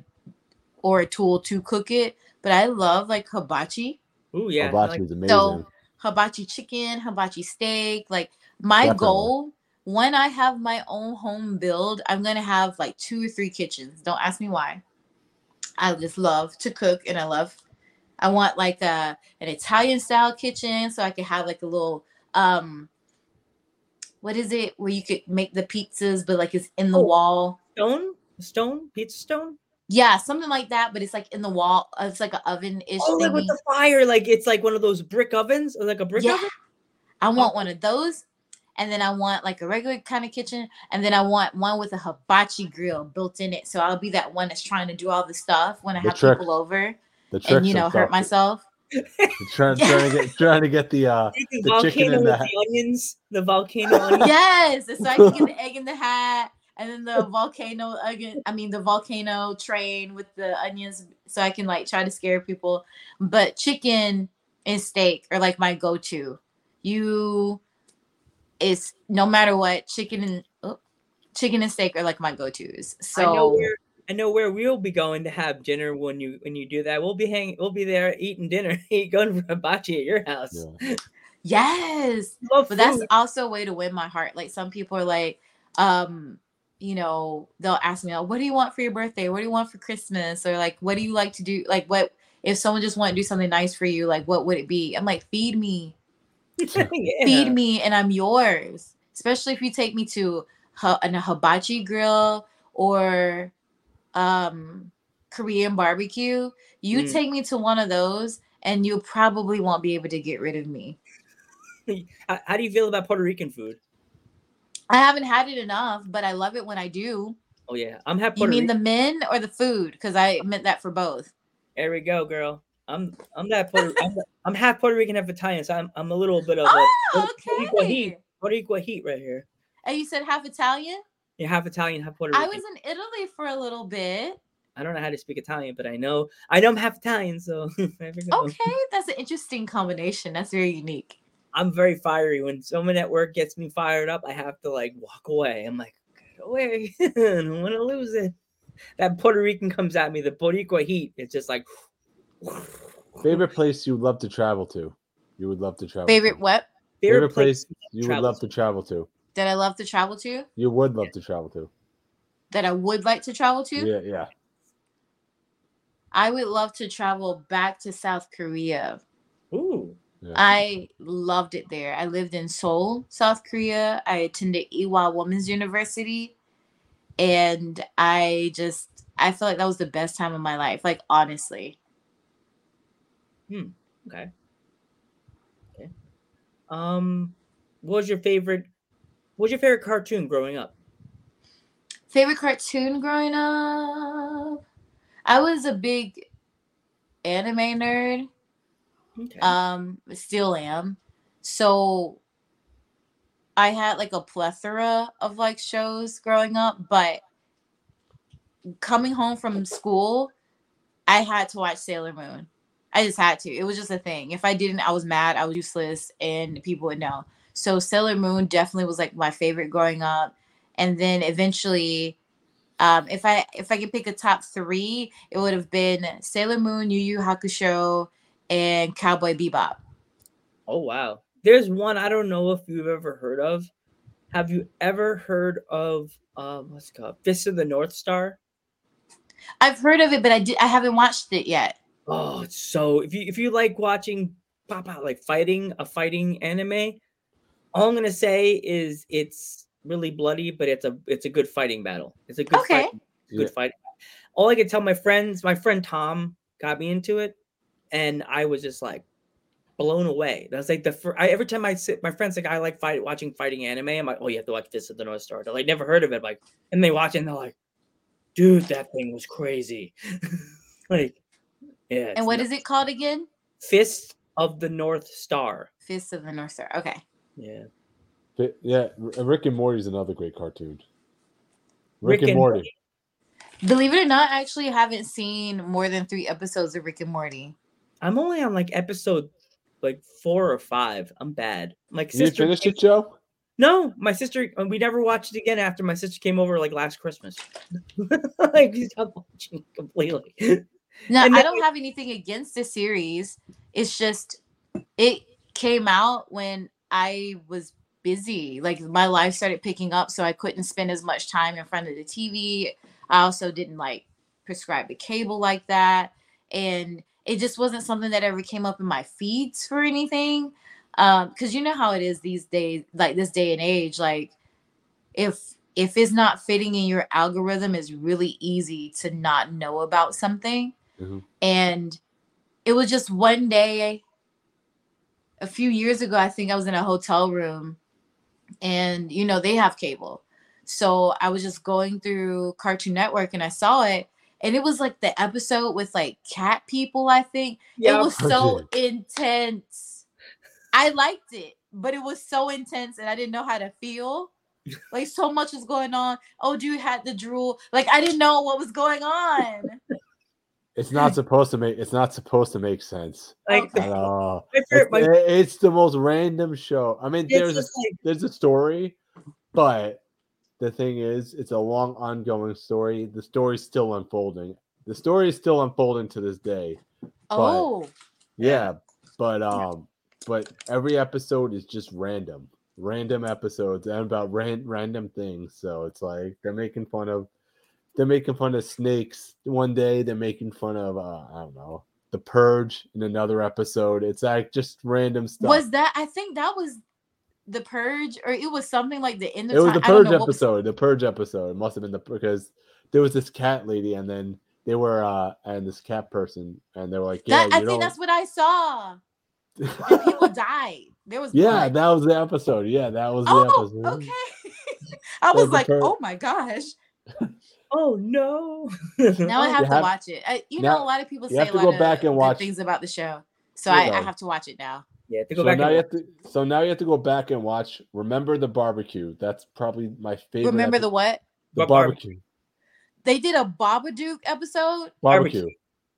B: or a tool to cook it. But I love like hibachi.
G: Oh yeah. I
K: Hibachi
G: like-
K: is amazing.
B: So hibachi chicken, hibachi steak. Like my
K: Definitely.
B: goal when I have my own home build, I'm gonna have like two or three kitchens. Don't ask me why. I just love to cook and I love I want like a an Italian style kitchen so I could have like a little um what is it where you could make the pizzas but like it's in the
G: Oh.
B: wall.
G: stone, stone, pizza stone.
B: Yeah, something like that, but it's like in the wall. uh, It's like an oven ish
G: Oh, like with the fire, like it's like one of those brick ovens, or like a brick
B: Yeah.
G: oven.
B: I want one of those. And then I want like a regular kind of kitchen. And then I want one with a hibachi grill built in it. So I'll be that one that's trying to do all the stuff when I
K: The
B: have
K: trick-
B: people over
K: the tricks
B: and, you know, hurt myself.
K: Trying, trying to get trying to get the uh
G: The,
K: the chicken
G: volcano
K: in
G: with
K: the
G: the onions, the volcano onions.
B: yes. And so I can get the egg in the hat and then the volcano again. I mean the volcano train with the onions so I can like try to scare people. But chicken and steak are like my go-to. You is no matter what, chicken and oh, chicken and steak are like my go-tos.
G: I know
B: So
G: where I know where we'll be going to have dinner when you when you do that. We'll be hanging. We'll be there eating dinner, going for hibachi at your house.
K: Yeah.
B: Yes.
G: Love
B: But that's also a way to win my heart. Like some people are like, um, you know, they'll ask me, oh, what do you want for your birthday? What do you want for Christmas? Or like, what do you like to do? Like, what if someone just want to do something nice for you? Like, what would it be? I'm like, feed me,
G: Yeah.
B: feed me, and I'm yours. Especially if you take me to an- a hibachi grill or um Korean barbecue. You
G: Mm.
B: take me to one of those, and you probably won't be able to get rid of me.
G: How, do you feel about Puerto Rican food?
B: I haven't had it enough, but I love it when I do.
G: Oh yeah, I'm half
B: You mean
G: Rican.
B: the men or the food? Because I meant that for both.
G: There we go, girl. I'm I'm that Puerto. I'm, I'm half Puerto Rican, half Italian, so I'm I'm a little bit of a
B: Oh,
G: Puerto Rico heat.
B: okay.
G: Puerto Rico heat right here.
B: And you said half Italian?
G: Yeah, half Italian, half Puerto Rican.
B: I was in Italy for a little bit.
G: I don't know how to speak Italian, but I know I know I'm half Italian, so there we go.
B: Okay, that's an interesting combination. That's very unique.
G: I'm very fiery. When someone at work gets me fired up, I have to like walk away. I'm like, get away. I don't want to lose it. That Puerto Rican comes at me, the Puerto Rico heat. It's just like
K: Favorite place you'd love to travel to? You would love to travel.
B: Favorite
K: to?
B: what?
K: Favorite place
G: to
K: you would
G: travel
K: love to travel to?
B: That I love to travel to?
K: You would love to travel to.
B: That I would like to travel to?
K: Yeah, yeah.
B: I would love to travel back to South Korea.
G: Ooh.
K: yeah.
B: I loved it there. I lived in Seoul, South Korea. I attended Ewha Women's University. And I just I feel like that was the best time of my life. Like honestly. Hmm.
G: Okay. Okay. Um, what was your favorite? What was your favorite cartoon growing up?
B: Favorite cartoon growing up? I was a big anime nerd.
G: Okay.
B: Um, still am. So I had like a plethora of like shows growing up, but coming home from school, I had to watch Sailor Moon. I just had to. It was just a thing. If I didn't, I was mad. I was useless, and people would know. So Sailor Moon definitely was like my favorite growing up, and then eventually, um, if I if I could pick a top three, it would have been Sailor Moon, Yu Yu Hakusho, and Cowboy Bebop.
G: oh wow. There's one I don't know if you've ever heard of. Have you ever heard of um what's it called? Fist of the North Star?
B: I've heard of it, but I did I haven't watched it yet.
G: Oh, it's so if you if you like watching pop out like fighting a fighting anime, all I'm gonna say is it's really bloody, but it's a it's a good fighting battle. It's a good
B: Okay.
G: fight, good
K: Yeah.
G: fight. All I can tell my friends, my friend Tom got me into it, and I was just like blown away. That's like the first. I, every time I sit, my friends like I like fight watching fighting anime. I'm like, oh, you have to watch Fist of the North Star. They're like, never heard of it. Like, and they watch it, and they're like, dude, that thing was crazy. like, yeah.
B: And what is it called again?
G: Fist of the North Star.
B: Fist of the North Star. Okay.
G: Yeah.
K: Fi- Yeah, Rick and Morty is another great cartoon. Rick,
G: Rick
K: and
G: and
K: Morty.
B: Believe it or not, I actually haven't seen more than three episodes of Rick and Morty.
G: I'm only on like episode like four or five. I'm bad. Like
K: You
G: sister.
K: finished it, Joe?
G: No, my sister. uh, We never watched it again after my sister came over like last Christmas. like we stopped watching completely.
B: No, I don't have anything against the series. It's just it came out when I was busy. Like my life started picking up, so I couldn't spend as much time in front of the TV. I also didn't like prescribe the cable like that. And it just wasn't something that ever came up in my feeds for anything. Um, because you know how it is these days, like this day and age, like if if it's not fitting in your algorithm, it's really easy to not know about something.
K: Mhm.
B: And it was just one day a few years ago, I think I was in a hotel room and you know, they have cable. So I was just going through Cartoon Network and I saw it. And it was like the episode with like cat people, I think.
G: Yeah.
B: It was so intense. I liked it, but it was so intense and I didn't know how to feel. Like so much was going on. Oh, dude had the drool. Like I didn't know what was going on.
K: It's not supposed to make. It's not supposed to make sense
G: Like
K: at all.
G: my
K: It's,
G: my-
K: it's the most random show. I mean,
G: It's
K: there's a,
G: like-
K: there's a story, but the thing is, it's a long ongoing story. The story's still unfolding. The story is still unfolding to this day.
B: Oh,
K: Yeah, but um, but every episode is just random, random episodes and about ran- random things. So it's like they're making fun of, they're making fun of snakes one day. They're making fun of uh, I don't know the purge in another episode. It's like just random stuff.
B: was that? I think that was the purge, or it was something like the end of
K: it was
B: time.
K: the
B: don't
K: purge
B: what was-
K: episode. The purge episode. It must have been the because there was this cat lady and then they were uh and this cat person and they were like yeah
B: that, I think
K: know
B: that's what I saw. And people died. There was
K: yeah
B: blood.
K: that was the episode yeah that was the
B: Oh,
K: episode
B: okay. I
K: So
B: was like, oh my gosh.
G: Oh no!
B: Now I oh, have to
K: have-
B: watch it. I, you
K: now-
B: know, a lot of people say
K: have
B: a lot
K: go
B: of
K: back and
B: good
K: watch-
B: things about the show, so I, I have to watch it now.
G: Yeah, to go
K: so
G: back.
K: now you have to so now you have to go back and watch remember the barbecue that's probably my favorite
B: Remember the what?
K: the
G: What barbe-
K: barbecue
B: They did a Babadook episode.
K: barbecue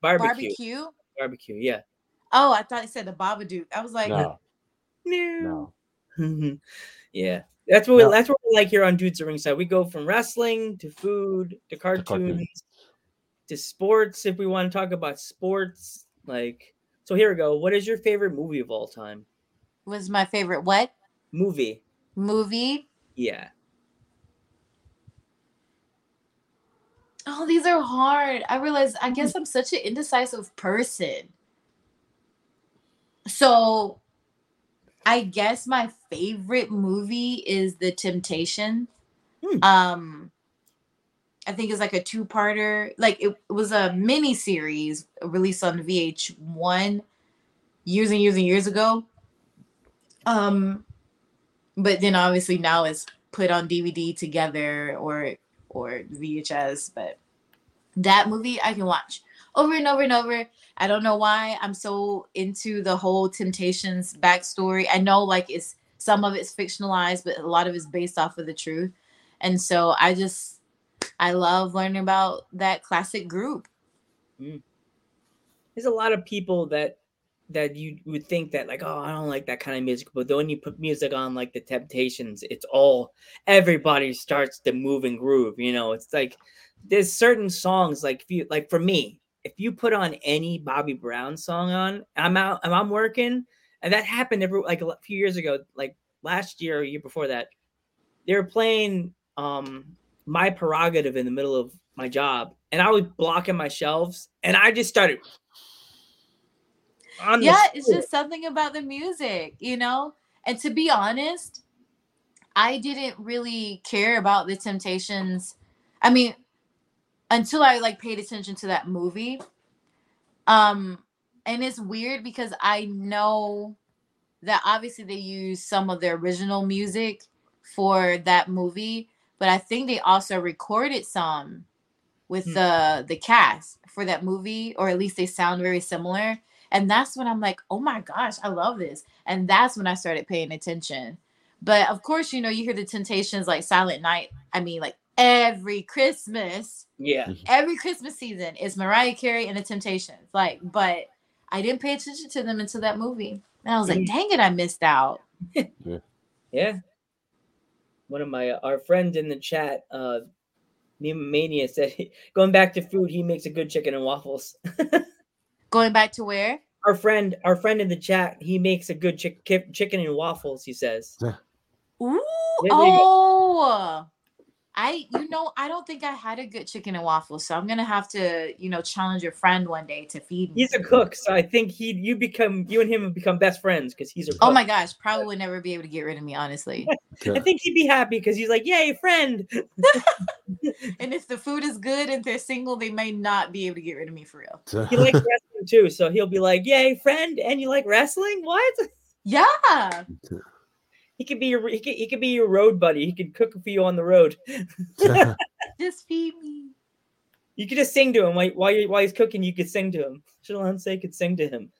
G: barbecue.
B: Barbecue.
G: Barbecue. Yeah.
B: Oh, I thought it said the Babadook. I was like,
K: no
G: No.
K: no
G: yeah. That's what we,
K: No.
G: that's what we like here on Dudes at Ringside. We go from wrestling to food to cartoons
K: cartoons.
G: to sports. If we want to talk about sports, like so, here we go. What is your favorite movie of all time?
B: was my favorite what
G: Movie.
B: movie?
G: Yeah.
B: Oh, these are hard. I realize I guess I'm such an indecisive person. So I guess my favorite movie is The Temptation.
G: Hmm.
B: Um I think it's like a two-parter. Like it, it was a mini series released on VH1 years and years and years ago. Um but then obviously now it's put on DVD together or or VHS, but that movie I can watch over and over and over. I don't know why I'm so into the whole Temptations backstory. I know like it's some of it's fictionalized, but a lot of it's based off of the truth. And so I just I love learning about that classic group. Mm.
G: There's a lot of people that that you would think that like, oh, I don't like that kind of music, but then when you put music on like the Temptations, it's all everybody starts to move and groove. You know, it's like there's certain songs like if you like for me, if you put on any Bobby Brown song on, I'm out, and I'm working, and that happened every like a few years ago, like last year or year before that, they were playing um my prerogative in the middle of my job, and I was blocking my shelves, and I just started.
B: yeah, it's just something about the music, you know? And to be honest, I didn't really care about the Temptations. I mean, until I like paid attention to that movie. Um, and it's weird because I know that obviously they use some of the original music for that movie, but I think they also recorded some with
G: Hmm.
B: the the cast for that movie, or at least they sound very similar. And that's when I'm like, oh my gosh, I love this. And that's when I started paying attention. But of course, you know, you hear the Temptations like Silent Night. I mean, like every Christmas,
G: yeah. Mm-hmm.
B: every Christmas season is Mariah Carey and the Temptations. Like, but I didn't pay attention to them until that movie. And I was like, mm-hmm. dang it, I missed out.
G: Yeah. One of my uh, our friend in the chat, uh Meme Mania said going back to food, he makes a good chicken and waffles.
B: Going back to where?
G: our friend, our friend in the chat, he makes a good chick- chicken and waffles. He says,
B: Ooh,
G: There you go.
B: Oh. I, you know, I don't think I had a good chicken and waffles, so I'm gonna have to, you know, challenge your friend one day to feed me.
G: "He's a cook, so I think he, you become, you and him have become best friends because he's a cook."
B: Oh my gosh, probably would never be able to get rid of me, honestly.
G: I think he'd be happy because he's like, "Yay, friend!"
B: and if the food is good and they're single, they may not be able to get rid of me for real.
G: He likes wrestling too, so he'll be like, "Yay, friend!" And you like wrestling? What?
B: Yeah.
G: He could be your, he could, he could be your road buddy. He could cook for you on the road.
B: Just feed me.
G: You could just sing to him while while, you, while he's cooking. You could sing to him. Shalonce could sing to him.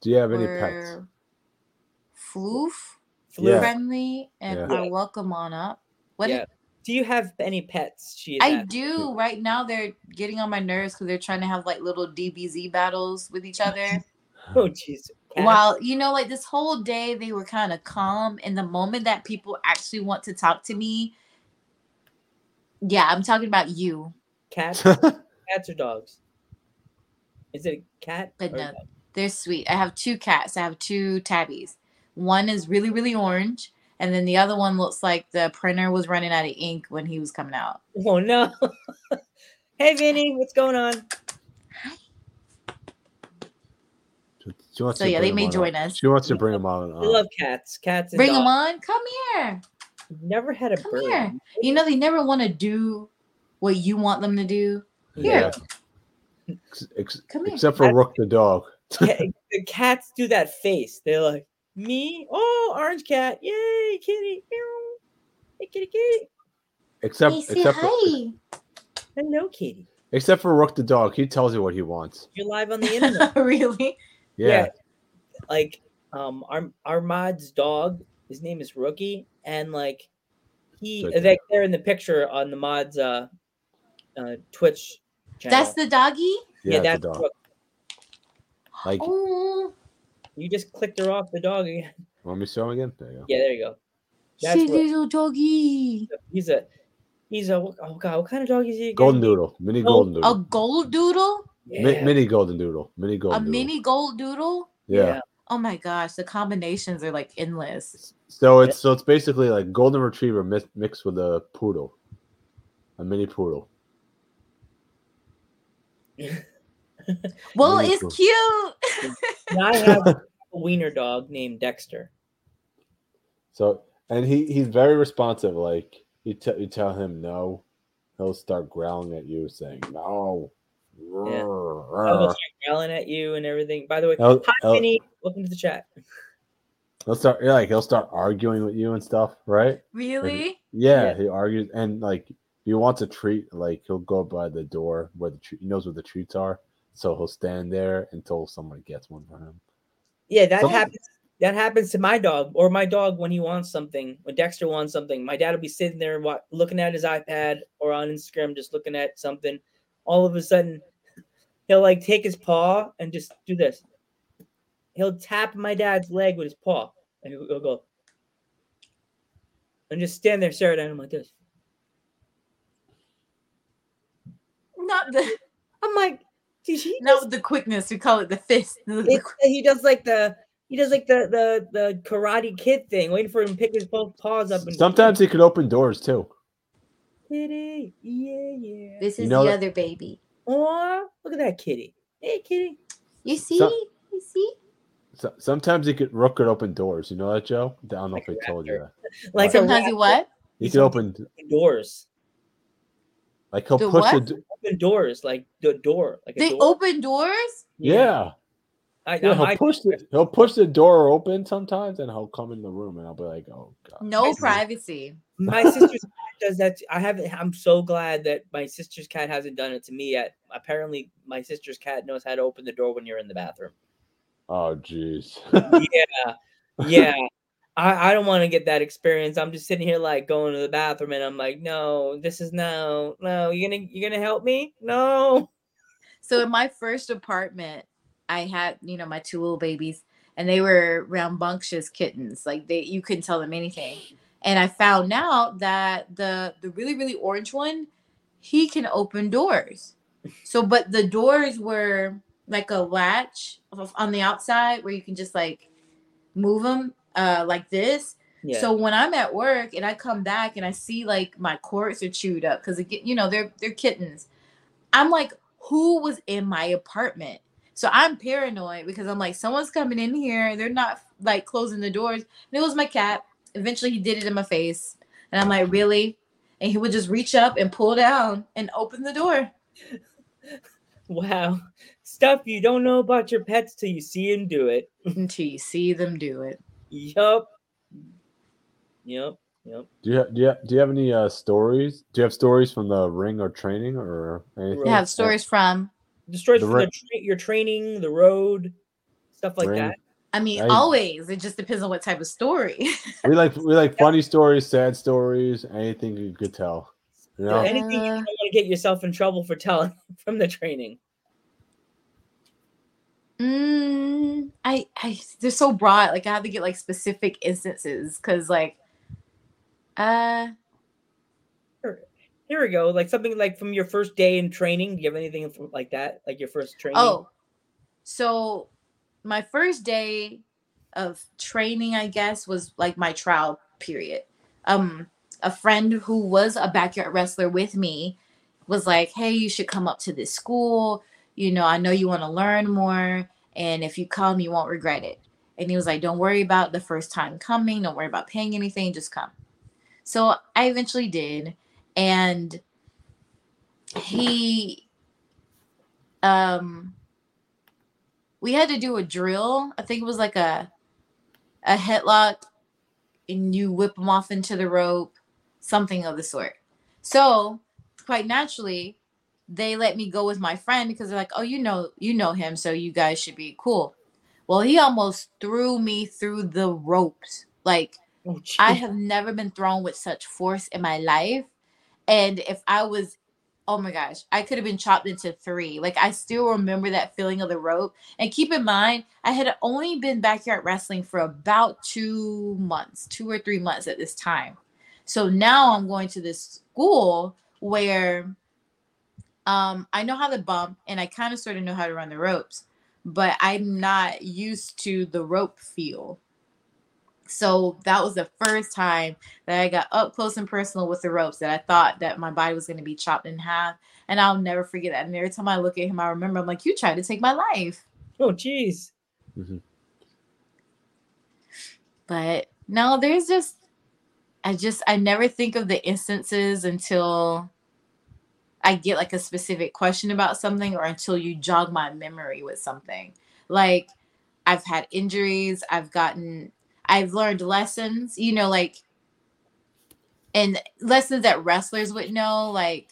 K: Do you have any pets?
B: We're floof,
K: Yeah.
B: friendly, and
K: Yeah.
B: are welcome on up. What
G: yeah. Do you have any pets? She
B: I
G: asked.
B: do right now. They're getting on my nerves because they're trying to have like little DBZ battles with each other.
G: Oh jeez. Cat.
B: While you know, like this whole day, they were kind of calm. And the moment that people actually want to talk to me, Yeah, I'm talking about you.
G: Cats, cats or dogs? Is it a cat?
B: But
G: or
B: no,
G: dog?
B: they're sweet. I have two cats. I have two tabbies. One is really, really orange, and then the other one looks like the printer was running out of ink when he was coming out.
G: Oh no. hey Vinny, what's going on?
K: She wants
B: So,
K: to
B: yeah, they may
K: him on
B: join us.
K: She wants to bring him on.
G: I love cats. Cats and
B: Bring them on. Come here.
G: Never had a
B: Come
G: bird.
B: here. You know they never want to do what you want them to do. Here.
K: Yeah. Ex- ex-
B: Come here.
K: except for Rook the dog.
G: The cats do that face. They're like, me? Oh, orange cat. Yay, kitty. Meow. Hey, kitty, kitty.
K: Except
B: Hey, say
K: except for,
B: hi.
G: Hello, kitty.
K: except for Rook the dog. He tells you what he wants.
G: You're live on the internet.
B: really?
K: Yeah.
G: Like, um, our Armad's dog, his name is Rookie, and like, he,
K: Good.
G: like, they're in the picture on the mod's uh, uh, Twitch channel.
B: That's the doggy?
K: Yeah,
G: yeah,
K: it's a
G: that's
K: dog.
G: Rook.
K: Like,
B: Oh,
G: You just clicked her off the dog again.
K: want me to show him again? There you go.
G: Yeah, there you go. That's
B: she's
G: Rook.
B: little doggy.
G: He's a, he's a. Oh god, what kind of dog is he? Again?
K: Golden doodle, mini
G: Oh,
K: golden
B: A gold doodle?
K: Mi-
G: Yeah.
K: mini golden doodle, mini
B: A
K: doodle.
B: mini gold doodle?
K: Yeah.
B: Oh my gosh, the combinations are like endless.
K: So it's so it's basically like golden retriever mi- mixed with a poodle, a mini poodle.
B: Well,
K: Really
B: it's
K: cool.
B: cute.
G: I have a wiener dog named Dexter.
K: So and he he's very responsive. Like you, t- you tell him no, he'll start growling at you, saying no.
G: Yeah. I'll go start yelling at you and everything. By the way,
K: I'll-
G: hi
K: I'll-
G: Vinny, welcome to the chat.
K: He'll start yeah, like he'll start arguing with you and stuff, right?
B: Really?
K: Yeah,
G: Yeah.
K: he argues and like he wants a treat, like he'll go by the door where the tre- he knows where the treats are, so he'll stand there until someone gets one for him.
G: Yeah, that
K: So-
G: happens. That happens to my dog or my dog when he wants something. When Dexter wants something, my dad will be sitting there looking at his iPad or on Instagram, just looking at something. All of a sudden, he'll like take his paw and just do this. He'll tap my dad's leg with his paw, and he'll, he'll go and just stand there staring at him like this.
B: Not the
G: I'm like, did he?
B: not with the quickness. We call it the fist. The- the
G: he does like the he does like the the the Karate Kid thing, waiting for him to pick his both paws up and
K: Sometimes he could open doors too.
G: Kitty, yeah, yeah.
B: This
K: You
B: is
K: know
B: the
K: that-
B: other baby.
G: Oh, look at that kitty. Hey, kitty.
B: You see?
K: So-
B: you see?
K: So, sometimes he could Rook could open doors. You know that, Joe? I don't know
G: Like
K: if
G: a
K: I told you that.
G: Like a
B: Sometimes
G: he
B: what?
K: He
G: He's
K: could open
G: doors.
K: like he'll
B: The
K: push
B: what?
K: the d-
G: Open doors, like the door, like a
B: They
G: door.
B: open doors?
K: yeah.
G: I,
K: yeah, he'll
G: I-
K: push the he'll push the door open sometimes, and he'll come in the room, and I'll be like, "Oh God!"
B: No
G: I
B: privacy.
G: my sister's cat does that. I haven't. I'm so glad that my sister's cat hasn't done it to me yet. Apparently, my sister's cat knows how to open the door when you're in the bathroom.
K: Oh jeez.
G: yeah, yeah. I, I don't want to get that experience. I'm just sitting here like going to the bathroom, and I'm like, no, this is no, no. You're gonna you're gonna help me? No.
B: So in my first apartment, I had, you know, my two little babies, and they were rambunctious kittens. Like they you couldn't tell them anything. And I found out that the the really, really orange one, he can open doors. So but the doors were like a latch on the outside where you can just like move them uh like this.
G: Yeah.
B: So when I'm at work and I come back and I see like my cords are chewed up because you know they're they're kittens, I'm like, who was in my apartment? So I'm paranoid because I'm like, someone's coming in here. They're not like closing the doors. And it was my cat. Eventually, he did it in my face, and I'm like, really? And he would just reach up and pull down and open the door.
G: wow. Stuff you don't know about your pets till you see them do it.
B: Until you see them do it.
G: Yup. Yup. Yep.
K: Do you do you do you have any uh stories? Do you have stories from the ring or training or anything?
B: I have stories from.
G: The stories
K: The
G: from the tra- your training, the road, stuff like
K: Ring.
G: that.
B: I mean,
K: I-
B: always. It just depends on what type of story.
K: We like we like funny stories, sad stories, anything you could tell. You know?
G: Anything you don't want to get yourself in trouble for telling from the training.
B: Mm, I, I, they're so broad. Like I have to get like specific instances because, like, uh,
G: Here we go. Like something like from your first day in training. Do you have anything like that? Like your first training?
B: Oh, so my first day of training, I guess, was like my trial period. Um, a friend who was a backyard wrestler with me was like, "Hey, you should come up to this school. You know, I know you want to learn more, and if you come, you won't regret it." And he was like, "Don't worry about the first time coming. Don't worry about paying anything. Just come." So I eventually did, and he, um, we had to do a drill. I think it was like a a headlock, and you whip them off into the rope, something of the sort. So quite naturally, they let me go with my friend because they're like, "Oh, you know, you know him, so you guys should be cool." Well, he almost threw me through the ropes. Like
G: Oh,
B: I have never been thrown with such force in my life. And if I was, oh my gosh, I could have been chopped into three. Like I still remember that feeling of the rope. And keep in mind, I had only been backyard wrestling for about two months, two or three months at this time. So now I'm going to this school where um, I know how to bump and I kind of sort of know how to run the ropes, but I'm not used to the rope feel. So that was the first time that I got up close and personal with the ropes that I thought that my body was going to be chopped in half. And I'll never forget that. And every time I look at him, I remember I'm like, you tried to take my life.
G: Oh, jeez. Mm-hmm.
B: But no, there's just, I just, I never think of the instances until I get like a specific question about something or until you jog my memory with something. Like I've had injuries, I've gotten, I've learned lessons, you know, like, and lessons that wrestlers would know, like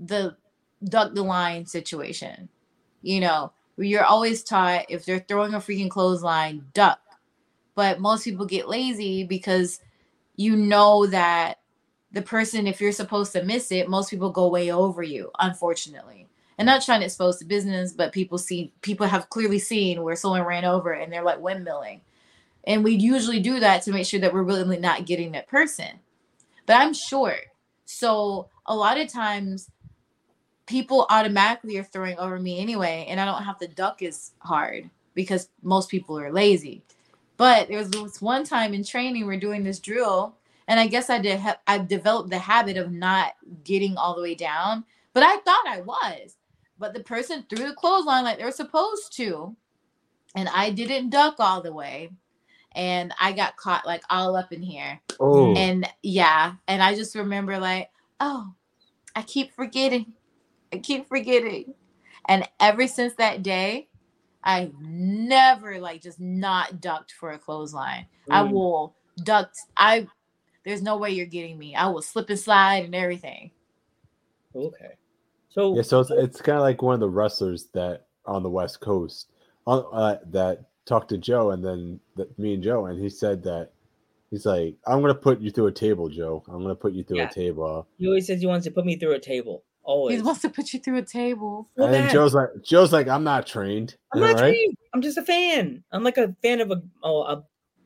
B: the duck the line situation. You know, you're always taught if they're throwing a freaking clothesline, duck. But most people get lazy because you know that the person, if you're supposed to miss it, most people go way over you, unfortunately. And not trying to expose the business, but people see people have clearly seen where someone ran over and they're like windmilling. And we usually do that to make sure that we're really not getting that person. But I'm short. So a lot of times people automatically are throwing over me anyway, and I don't have to duck as hard because most people are lazy. But there was this one time in training, we're doing this drill, and I guess I did. Ha- I've developed the habit of not getting all the way down, but I thought I was. But the person threw the clothesline like they were supposed to, and I didn't duck all the way, and I got caught like all up in here.
K: Oh.
B: And yeah, and I just remember like, oh, I keep forgetting. I keep forgetting. And ever since that day, I've never like just not ducked for a clothesline. I
G: Mm.
B: will duck. I there's no way you're getting me. I will slip and slide and everything.
G: Okay. So
K: Yeah, so it's, it's kind of like one of the wrestlers that on the West Coast on uh, that talked to Joe, and then that me and Joe, and he said that he's like, "I'm gonna put you through a table, Joe. I'm gonna put you through
G: Yeah.
K: a table."
G: he always says he wants to put me through a table. Always.
B: He wants to put you through a table.
G: So
K: and then. Joe's like, "Joe's like, I'm not trained,
G: I'm not
K: right?"
G: trained. I'm just a fan. I'm like a fan of a. Oh, a,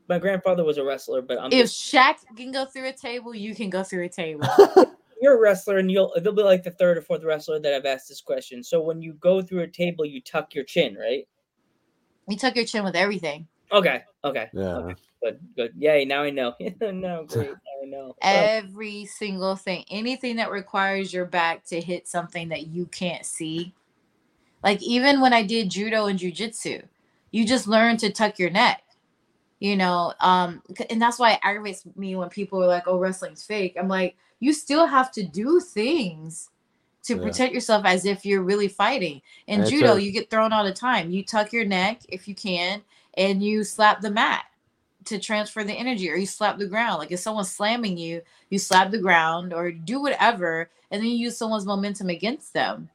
G: my grandfather was a wrestler, but I'm
B: If
G: just,
B: Shaq can go through a table, you can go through a table.
G: you're a wrestler, and you'll they'll be like the third or fourth wrestler that I've asked this question. So when you go through a table, you tuck your chin, right?
B: You tuck your chin with everything.
G: Okay. Okay.
K: Yeah.
G: Good. Good. Yay! Now I know. no, great. Now I know. Oh,
B: Every single thing, anything that requires your back to hit something that you can't see. Like even when I did judo and jujitsu, you just learn to tuck your neck. You know, um, and that's why it aggravates me when people are like, "Oh, wrestling's fake." I'm like, you still have to do things to
K: Yeah.
B: protect yourself as if you're really fighting. In
K: And
B: judo, you get thrown all the time. You tuck your neck if you can, and you slap the mat to transfer the energy, or you slap the ground. Like if someone's slamming you, you slap the ground or do whatever, and then you use someone's momentum against them.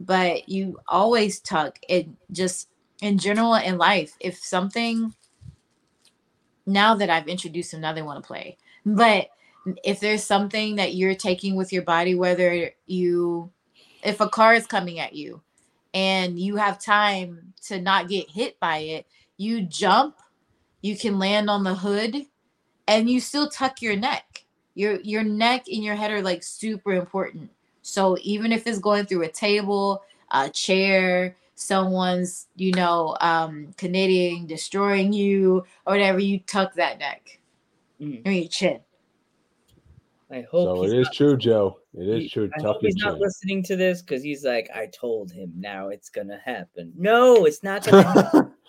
B: But you always tuck it just in general in life. If something now that I've introduced them, now they want to play. But if there's something that you're taking with your body, whether you, if a car is coming at you and you have time to not get hit by it, you jump, you can land on the hood and you still tuck your neck. your your neck and your head are like super important. So even if it's going through a table, a chair, someone's you know um knitting, destroying you or whatever, you tuck that neck
G: Mm.
B: or your chin.
G: I hope
K: So it is
G: not-
K: true, Joe. It is
G: he-
K: true.
G: I
K: Tuck
G: hope he's not listening to this because he's like, I told him. Now it's gonna happen. No, it's not gonna happen.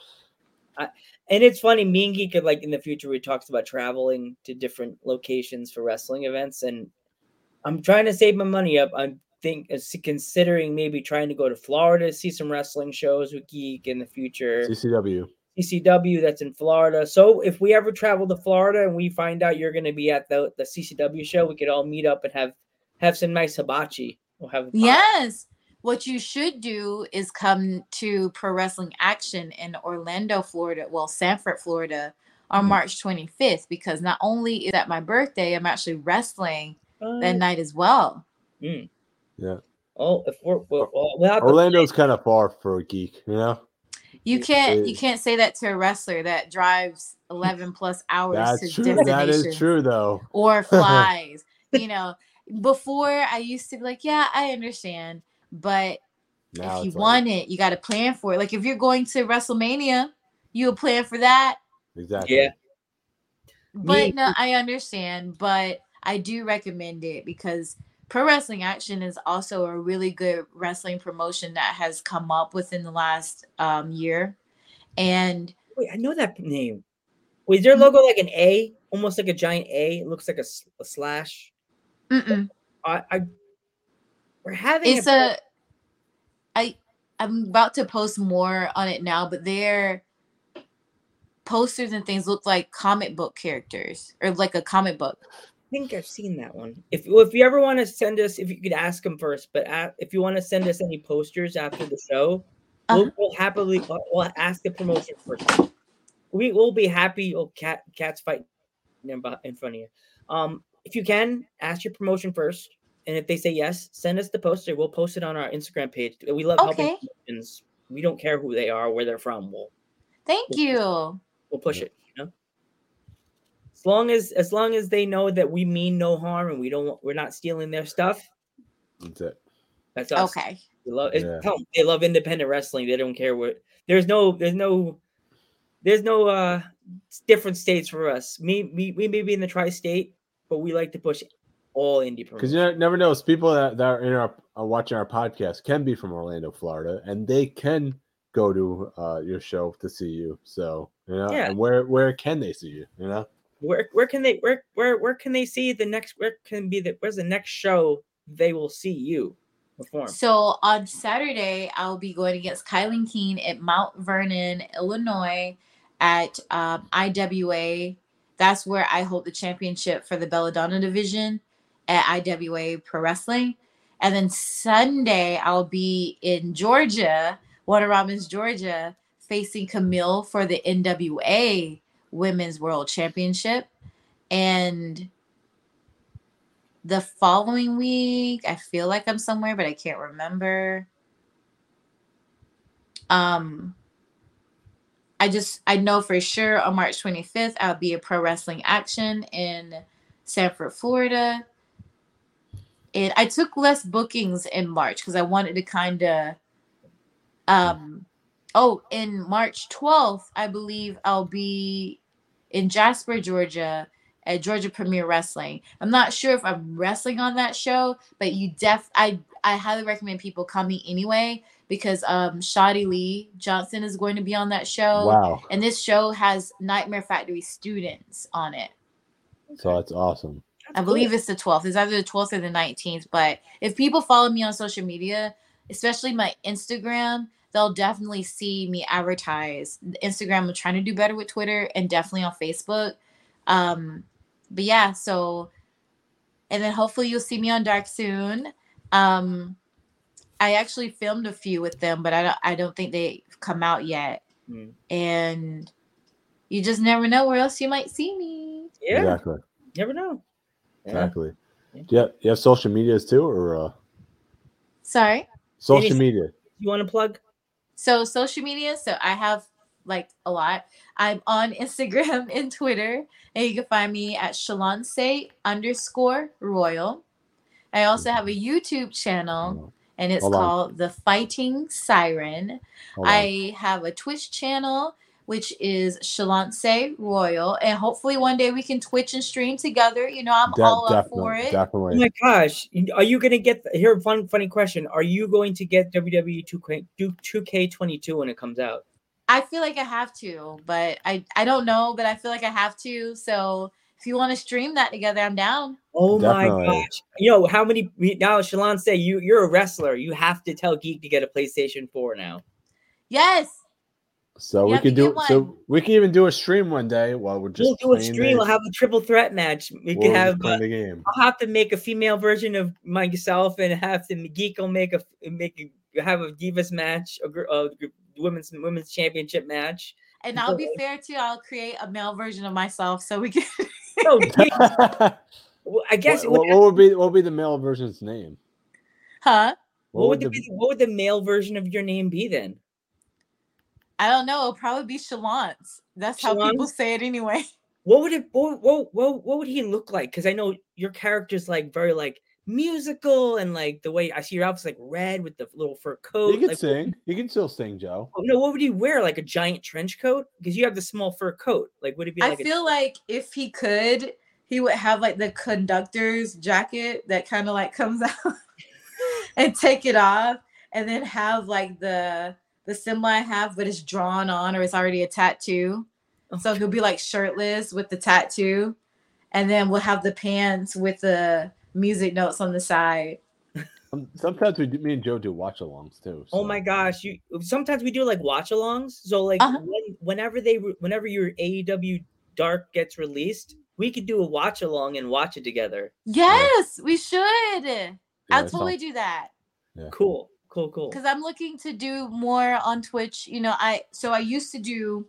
G: And it's funny, me and Geek, like in the future, we talked about traveling to different locations for wrestling events, and I'm trying to save my money up. I'm think uh, considering maybe trying to go to Florida to see some wrestling shows with Geek in the future.
K: CCW.
G: CCW that's in Florida. So if we ever travel to Florida and we find out you're going to be at the, the CCW show, we could all meet up and have have some nice hibachi. We'll have
B: Yes. What you should do is come to Pro Wrestling Action in Orlando, Florida, well, Sanford, Florida, on
G: Mhm.
B: March 25th, because not only is that my birthday, I'm actually wrestling that
G: Uh,
B: night as well.
G: mm.
K: Yeah.
G: Oh, if we're have to-
K: Orlando's kind of far for a geek, you know.
B: You can't you can't say that to a wrestler that drives 11 plus hours
K: That's
B: to
K: true. That is true, though.
B: or flies. you know, before I used to be like, yeah, I understand, but
K: Now
B: if you
K: like-
B: want it, you got to plan for it. Like if you're going to WrestleMania, you'll plan for that.
K: exactly.
G: Yeah.
B: But
G: Me-
B: no, I understand. But I do recommend it because Pro Wrestling Action is also a really good wrestling promotion that has come up within the last um, year. And
G: Wait, I know that name. Wait, is their logo like an A, almost like a giant A? It looks like a slash.
B: mm-mm,
G: I, I we're having
B: it's
G: a,
B: a I I'm about to post more on it now, but their posters and things look like comic book characters or like a comic book.
G: I think I've seen that one. If well, if you ever want to send us, if you could ask them first, but a if you want to send us any posters after the show,
B: Uh-huh.
G: we'll, we'll happily we'll, we'll ask the promotion first. We will be happy. Oh, cat cats fight in in front of you. Um, if you can ask your promotion first, and if they say yes, send us the poster. We'll post it on our Instagram page. We love helping
B: Okay.
G: promotions. We don't care who they are, where they're from. We'll
B: Thank you.
G: we'll push it. You know, as long as as long as they know that we mean no harm and we don't we're not stealing their stuff.
K: That's it.
G: That's us.
B: Okay.
G: They love it's,
K: Yeah.
G: tell 'em they love independent wrestling. They don't care what. There's no there's no there's no uh different states for us. Me me we may be in the tri-state, but we like to push all indie
K: Because you never know, it's people that, that are in our are watching our podcast can be from Orlando, Florida, and they can go to uh, your show to see you. So you know,
G: Yeah.
K: and where where can they see you? You know,
G: Where where can they where where where can they see the next where can be the where's the next show they will see you perform?
B: So on Saturday, I'll be going against Kilynn King at Mount Vernon, Illinois, at um, IWA. That's where I hold the championship for the Belladonna division at IWA Pro Wrestling. And then Sunday, I'll be in Georgia, Warner Robins, Georgia, facing Camille for the NWA Women's World Championship. And the following week i feel like i'm somewhere but i can't remember um i just i know for sure on march 25th i'll be at pro wrestling action in sanford florida and i took less bookings in march because i wanted to kind of um oh in march 12th i believe i'll be in jasper georgia at Georgia Premier Wrestling. I'm not sure if I'm wrestling on that show, but you def I I highly recommend people coming anyway because um Shoddy Lee Johnson is going to be on that show.
K: wow,
B: And this show has Nightmare Factory students on it.
K: so that's awesome.
B: I believe it's the 12th. It's either the 12th or the 19th. But if people follow me on social media, especially my Instagram, they'll definitely see me advertise. Instagram, I'm trying to do better with Twitter and definitely on Facebook. Um, but yeah, so and then hopefully you'll see me on Dark soon. Um, I actually filmed a few with them, but I don't I don't think they come out yet.
G: Mm.
B: And you just never know where else you might see me.
G: Yeah,
K: Exactly,
G: never know.
K: Exactly.
G: Yeah.
K: Yeah, you have social medias too, or uh,
B: Sorry.
K: social
G: Dennis-
K: media?
G: You want to plug?
B: So social media. So I have like a lot. I'm on Instagram and Twitter, and you can find me at Shalonce underscore Royal. I also have a YouTube channel, and it's
K: Hold on.
B: called The Fighting Siren.
K: Hold on.
B: I have a Twitch channel, which is Shalonce Royal, and hopefully one day we can Twitch and stream together. You know, I'm
K: De-
B: all up for it.
K: definitely.
G: Oh my gosh, are you gonna get here? Fun, funny question: Are you going to get WWE 2K 2K22 when it comes out?
B: I feel like I have to, but I I don't know, but I feel like I have to. So if you want to stream that together, I'm down.
G: Oh
K: Definitely.
G: my gosh! You know how many now? Shalonce you you're a wrestler. You have to tell Geek to get a PlayStation 4 now.
B: Yes.
K: So
B: You
K: we
B: have to
K: can do so we can even do a stream one day while we're just
G: we'll do a
K: playing
G: stream. We'll have a triple threat match. We
K: while
G: could
K: we're just
G: have.
K: playing
G: Uh,
K: the game.
G: I'll have to make a female version of myself and have to Geek will make a make a have a divas match, a, a women's women's championship match.
B: And I'll be fair too. I'll create a male version of myself so we can.
G: No, well, I guess
K: what,
G: would
K: what, what would be what would be the male version's name?
B: huh?
G: What would, the,
K: the-
G: be- what would the male version of your name be then?
B: I don't know. It'll probably be Shalance. That's how people say it anyway.
G: What would it what what what, what would he look like? Because I know your character's like very like musical and like the way I see your outfit's like red with the little fur coat.
K: He can
G: like,
K: sing. He can still sing, Joe.
G: Oh, No, what would he wear? Like a giant trench coat? Because you have the small fur coat. Like would it be
B: I
G: like a-
B: feel like if he could, he would have like the conductor's jacket that kind of like comes out and take it off, and then have like the the symbol I have, but it's drawn on or it's already a tattoo. So he'll be like shirtless with the tattoo, and then we'll have the pants with the music notes on the side.
K: Um, Sometimes we do, me and Joe do watch alongs too.
G: Oh my gosh! You sometimes we do like watch alongs. So like
B: Uh-huh.
G: when, whenever they re- whenever your AEW Dark gets released, we could do a watch along and watch it together.
B: Yes, we should.
K: Yeah,
B: I'll totally
K: sounds-
B: do that.
G: Cool, cool, cool.
B: because I'm looking to do more on Twitch. You know, I so I used to do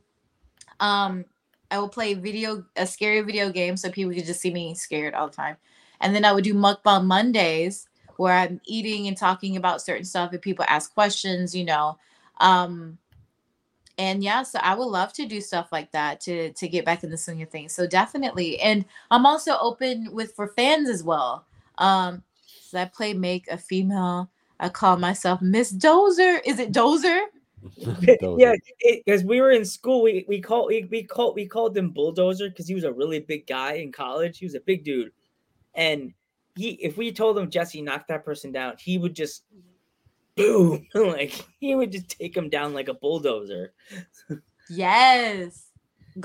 B: um I will play video a scary video game so people could just see me scared all the time. And then I would do mukbang Mondays where I'm eating and talking about certain stuff and people ask questions, you know. Um and yeah, so I would love to do stuff like that to to get back in the swing of things. So definitely. And I'm also open with for fans as well. Um so I play make a female I call myself Miss Dozer. Is it Dozer?
K: Those
G: yeah, because we were in school, we we called we, we called we called him bulldozer because he was a really big guy in college. He was a big dude, and he if we told him Jesse knock that person down, he would just boom like he would just take him down like a bulldozer.
B: Yes.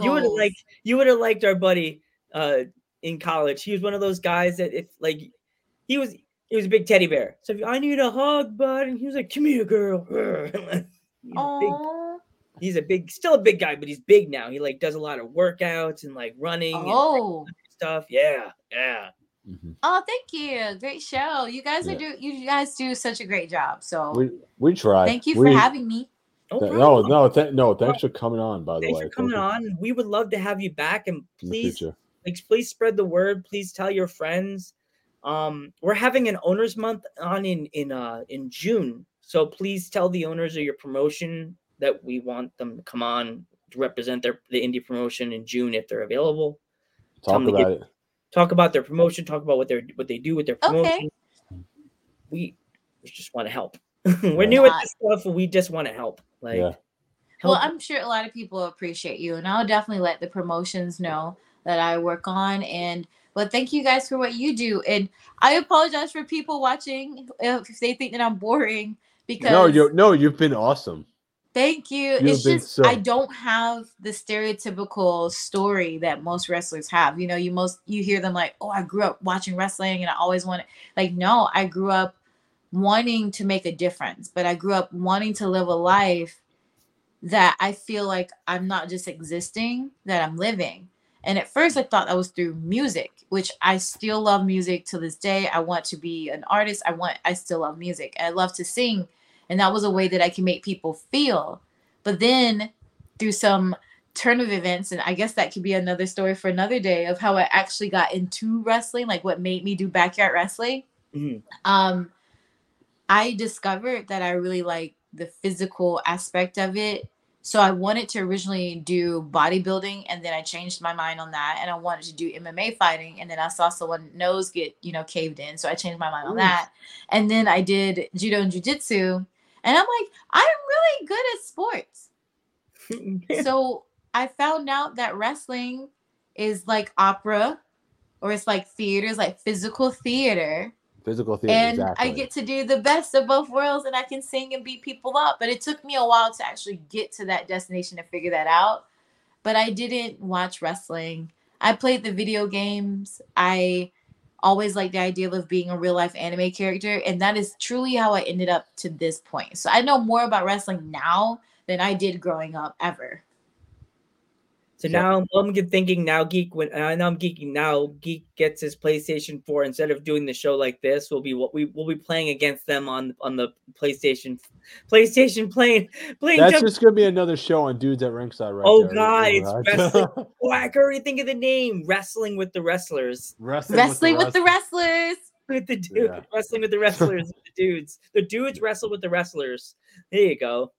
G: You would have liked you would have liked our buddy uh in college. He was one of those guys that if like he was he was a big teddy bear. So if I need a hug, bud, and he was like, "Come here, girl." He's a big he's a big still a big guy but he's big now he like does a lot of workouts and like running and
B: oh,
G: stuff yeah yeah
K: Mhm.
B: oh! Thank you. Great show. You guys are do. You guys do such a great job. So
K: We we try.
B: thank you for having me.
G: no,
K: th- no, no, th- no. Thanks for coming on. By the
G: thanks
K: way,
G: for coming
K: Thank you
G: on we would love to have you back and please like please spread the word please tell your friends um we're having an owners month on in in uh in june so please tell the owners of your promotion that we want them to come on to represent their the indie promotion in june if they're available
K: Talk about
G: get-
K: it.
G: talk about their promotion, talk about what they're what they do with their
B: Okay.
G: promotion. We we just want to help. We're new at this stuff, we just want to help. Like,
K: Yeah.
B: Well,
G: help-
B: I'm sure a lot of people appreciate you, and I'll definitely let the promotions know that I work on. And but thank you guys for what you do. And I apologize for people watching if they think that I'm boring because
K: No, you no, you've been awesome.
B: Thank you.
K: You've
B: it's just
K: so-
B: I don't have the stereotypical story that most wrestlers have. You know, you most you hear them like, "Oh, I grew up watching wrestling and I always wanted." Like, no, I grew up wanting to make a difference, but I grew up wanting to live a life that I feel like I'm not just existing, that I'm living. And at first I thought that was through music, which I still love music to this day. I want to be an artist. I want I still love music. I love to sing and that was a way that I can make people feel. But then through some turn of events, and I guess that could be another story for another day of how I actually got into wrestling, like what made me do backyard wrestling.
G: Mhm.
B: Um, I discovered that I really like the physical aspect of it. So I wanted to originally do bodybuilding and then I changed my mind on that and I wanted to do MMA fighting and then I saw someone nose get, you know, caved in. So I changed my mind on that. And then I did judo and jujitsu. And I'm like, I'm really good at sports. so I found out that wrestling is like opera or it's like theater, it's like physical theater.
K: Physical theater.
B: And
K: exactly.
B: I get to do the best of both worlds and I can sing and beat people up. But it took me a while to actually get to that destination to figure that out. But I didn't watch wrestling. I played the video games. I always liked the idea of being a real life anime character. And that is truly how I ended up to this point. So I know more about wrestling now than I did growing up ever.
G: So now I'm thinking now geek when I uh, know I'm geeking now geek gets his PlayStation 4 instead of doing the show like this we'll be what we will be playing against them on on the PlayStation PlayStation playing playing
K: That's
G: jump-
K: just gonna be another show on dudes at ringside, right?
G: Oh
K: there.
G: god, it's
K: Right?
G: wrestling. oh, I can already think of the name. Wrestling with the wrestlers.
K: wrestling,
B: Wrestling with the
K: wrestlers.
B: wrestlers.
G: With the dude
K: Yeah.
G: wrestling with the wrestlers, with the dudes. The dudes wrestle with the wrestlers. There you go.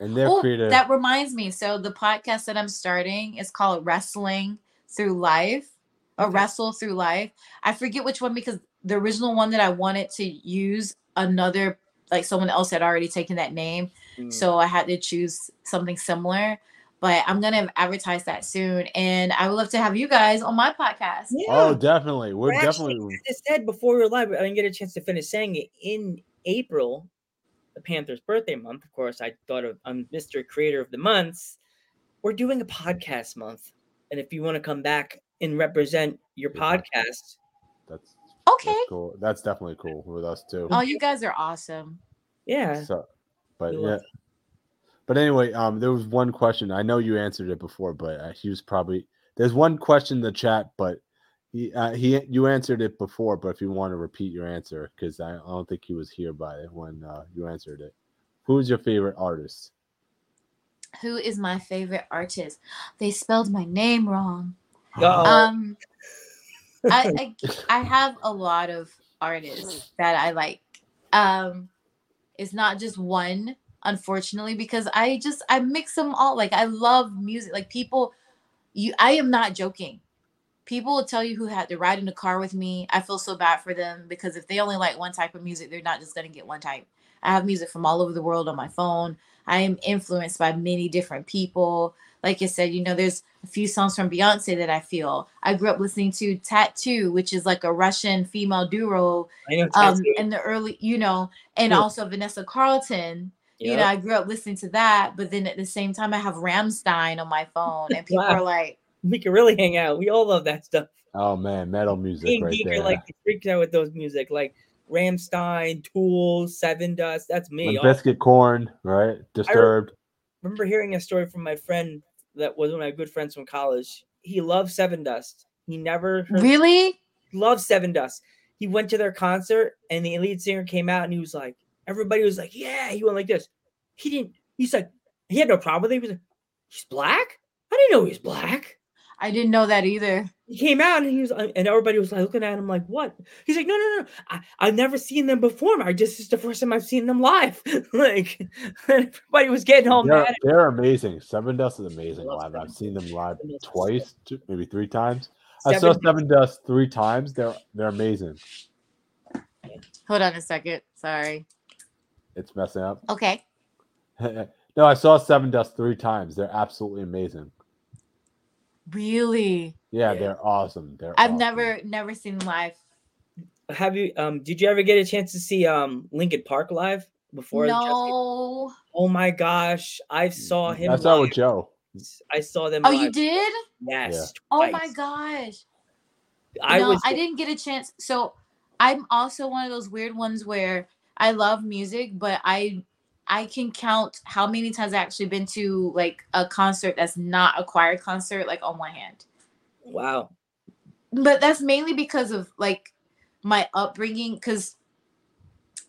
K: And they're
B: Oh,
K: creative.
B: that reminds me. So the podcast that I'm starting is called Wrestling Through Life, or
G: Okay.
B: Wrestle Through Life. I forget which one because the original one that I wanted to use another like someone else had already taken that name,
G: Mm.
B: so I had to choose something similar. But I'm gonna advertise that soon, and I would love to have you guys on my podcast.
K: oh, definitely. We're
G: We're actually,
K: definitely.
G: I just said before we were live, I didn't get a chance to finish saying it. In April, the Panthers' birthday month, of course, I thought of I'm Mr. Creator of the Months. We're doing a podcast month. And if you want to come back and represent your podcast,
K: That's
B: Okay.
K: that's cool. That's definitely cool with us too.
B: Oh, you guys are awesome.
G: yeah.
K: So, but yeah. But anyway, um, there was one question. I know you answered it before, but uh, he was probably there's one question in the chat, but he uh, he you answered it before. But if you want to repeat your answer, because I, I don't think he was here by it when uh, you answered it. Who's your favorite artist?
B: Who is my favorite artist? They spelled my name wrong.
G: Uh-oh.
B: Um, I, I I have a lot of artists that I like. Um, it's not just one, unfortunately, because I just I mix them all. Like I love music. Like people, you I am not joking. People will tell you who had to ride in the car with me. I feel so bad for them because if they only like one type of music, they're not just gonna get one type. I have music from all over the world on my phone. I am influenced by many different people. Like I said, you know, there's a few songs from Beyonce that I feel. I grew up listening to t.A.T.u., which is like a Russian female duo um in the early, you know, and
G: Yeah.
B: also Vanessa Carlton. You know, I grew up listening to that, but then at the same time I have Rammstein on my phone and people
G: Wow.
B: are like,
G: we can really hang out. We all love that stuff.
K: Oh man, metal music
G: Being
K: right
G: geek
K: there.
G: like freaked out with those music, like Rammstein, Tool, Sevendust. That's me.
K: Limp
G: All-
K: Korn, right? Disturbed.
G: remember hearing a story from my friend that was one of my good friends from college. He loved Sevendust. He never heard,
B: Really?
G: loved Sevendust. He went to their concert and the lead singer came out and he was like, everybody was like, yeah. He went like this. He didn't. He's like, he had no problem with it. He was like, he's black. I didn't know he was black.
B: I didn't know that either.
G: He came out and he was, uh, and everybody was like looking at him like, what? He's like, no, no, no. I, I've never seen them perform. I just it's the first time I've seen them live. like, everybody was getting all
K: They're,
G: mad.
K: they're amazing. Sevendust is amazing live. I've seen them live
G: Sevendust is
K: twice, two, maybe three times. I saw
G: Seven-
K: Sevendust three times. They're they're amazing.
B: Hold on a second. Sorry.
K: It's messing up.
B: Okay.
K: no, I saw Sevendust three times. They're absolutely amazing.
B: Really?
K: Yeah,
G: Yeah.
K: they're awesome. They're
B: I've
K: awesome.
B: never never seen them live.
G: Have you um did you ever get a chance to see um Linkin Park live before
B: no.
G: Oh my gosh, I saw him
K: I saw
G: live.
K: with Joe.
G: I saw them
B: Oh,
G: live.
B: you did?
G: Yes.
B: Oh my gosh.
G: I
B: no,
G: was
B: I didn't get a chance. So I'm also one of those weird ones where I love music, but I I can count how many times I actually been to like a concert that's not a choir concert, like on one hand.
G: wow.
B: But that's mainly because of like my upbringing, because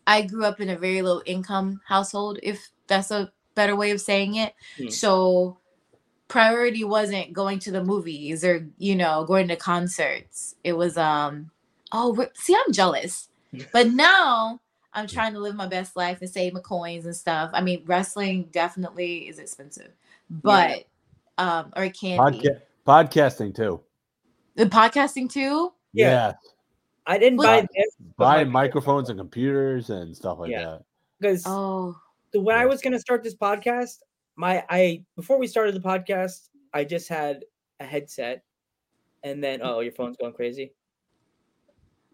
B: I grew up in a very low income household, if that's a better way of saying it.
G: Hmm.
B: So priority wasn't going to the movies or you know going to concerts. It was um oh see I'm jealous, but now I'm trying to live my best life and save my coins and stuff. I mean, wrestling definitely is expensive, but um, or it can be.
K: Podcasting too.
B: The podcasting too.
K: Yeah.
G: Yeah. I didn't
B: Well-
G: buy this
K: Buying microphones and computers and stuff like
G: Yeah.
K: that.
G: because
B: Oh,
G: the when I was gonna start this podcast, my I before we started the podcast, I just had a headset, and then oh, your phone's going crazy.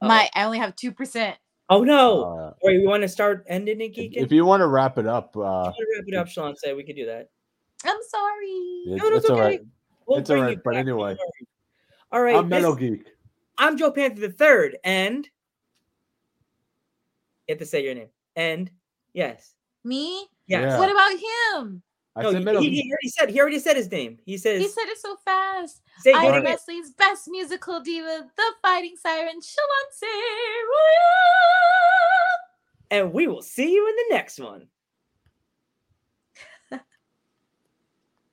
G: Uh-oh.
B: my I only have two percent.
G: Oh no!
K: Uh,
G: Wait, we want to start ending it,
K: if,
G: Geekin?
K: if you want to wrap it up, uh,
G: wrap it up, Shalonce, we could do that.
B: I'm sorry.
K: it's,
G: No, no,
K: it's
G: it's okay.
K: right.
G: We'll
K: It's all
G: bring
K: right,
G: you
K: but
G: back,
K: anyway.
G: All right,
K: I'm Metal Geek.
G: I'm Joe Panther the third, and you have to say your name. And yes,
B: Me?
G: yes.
K: Yeah.
B: What about him?
K: I
G: No,
K: said
G: he, he- he already said he already said his name. He says
B: He said it so fast.
G: say
B: I
G: your
B: am
G: name.
B: wrestling's best musical diva, the fighting siren, Shalonce Royale.
G: and we will see you in the next one.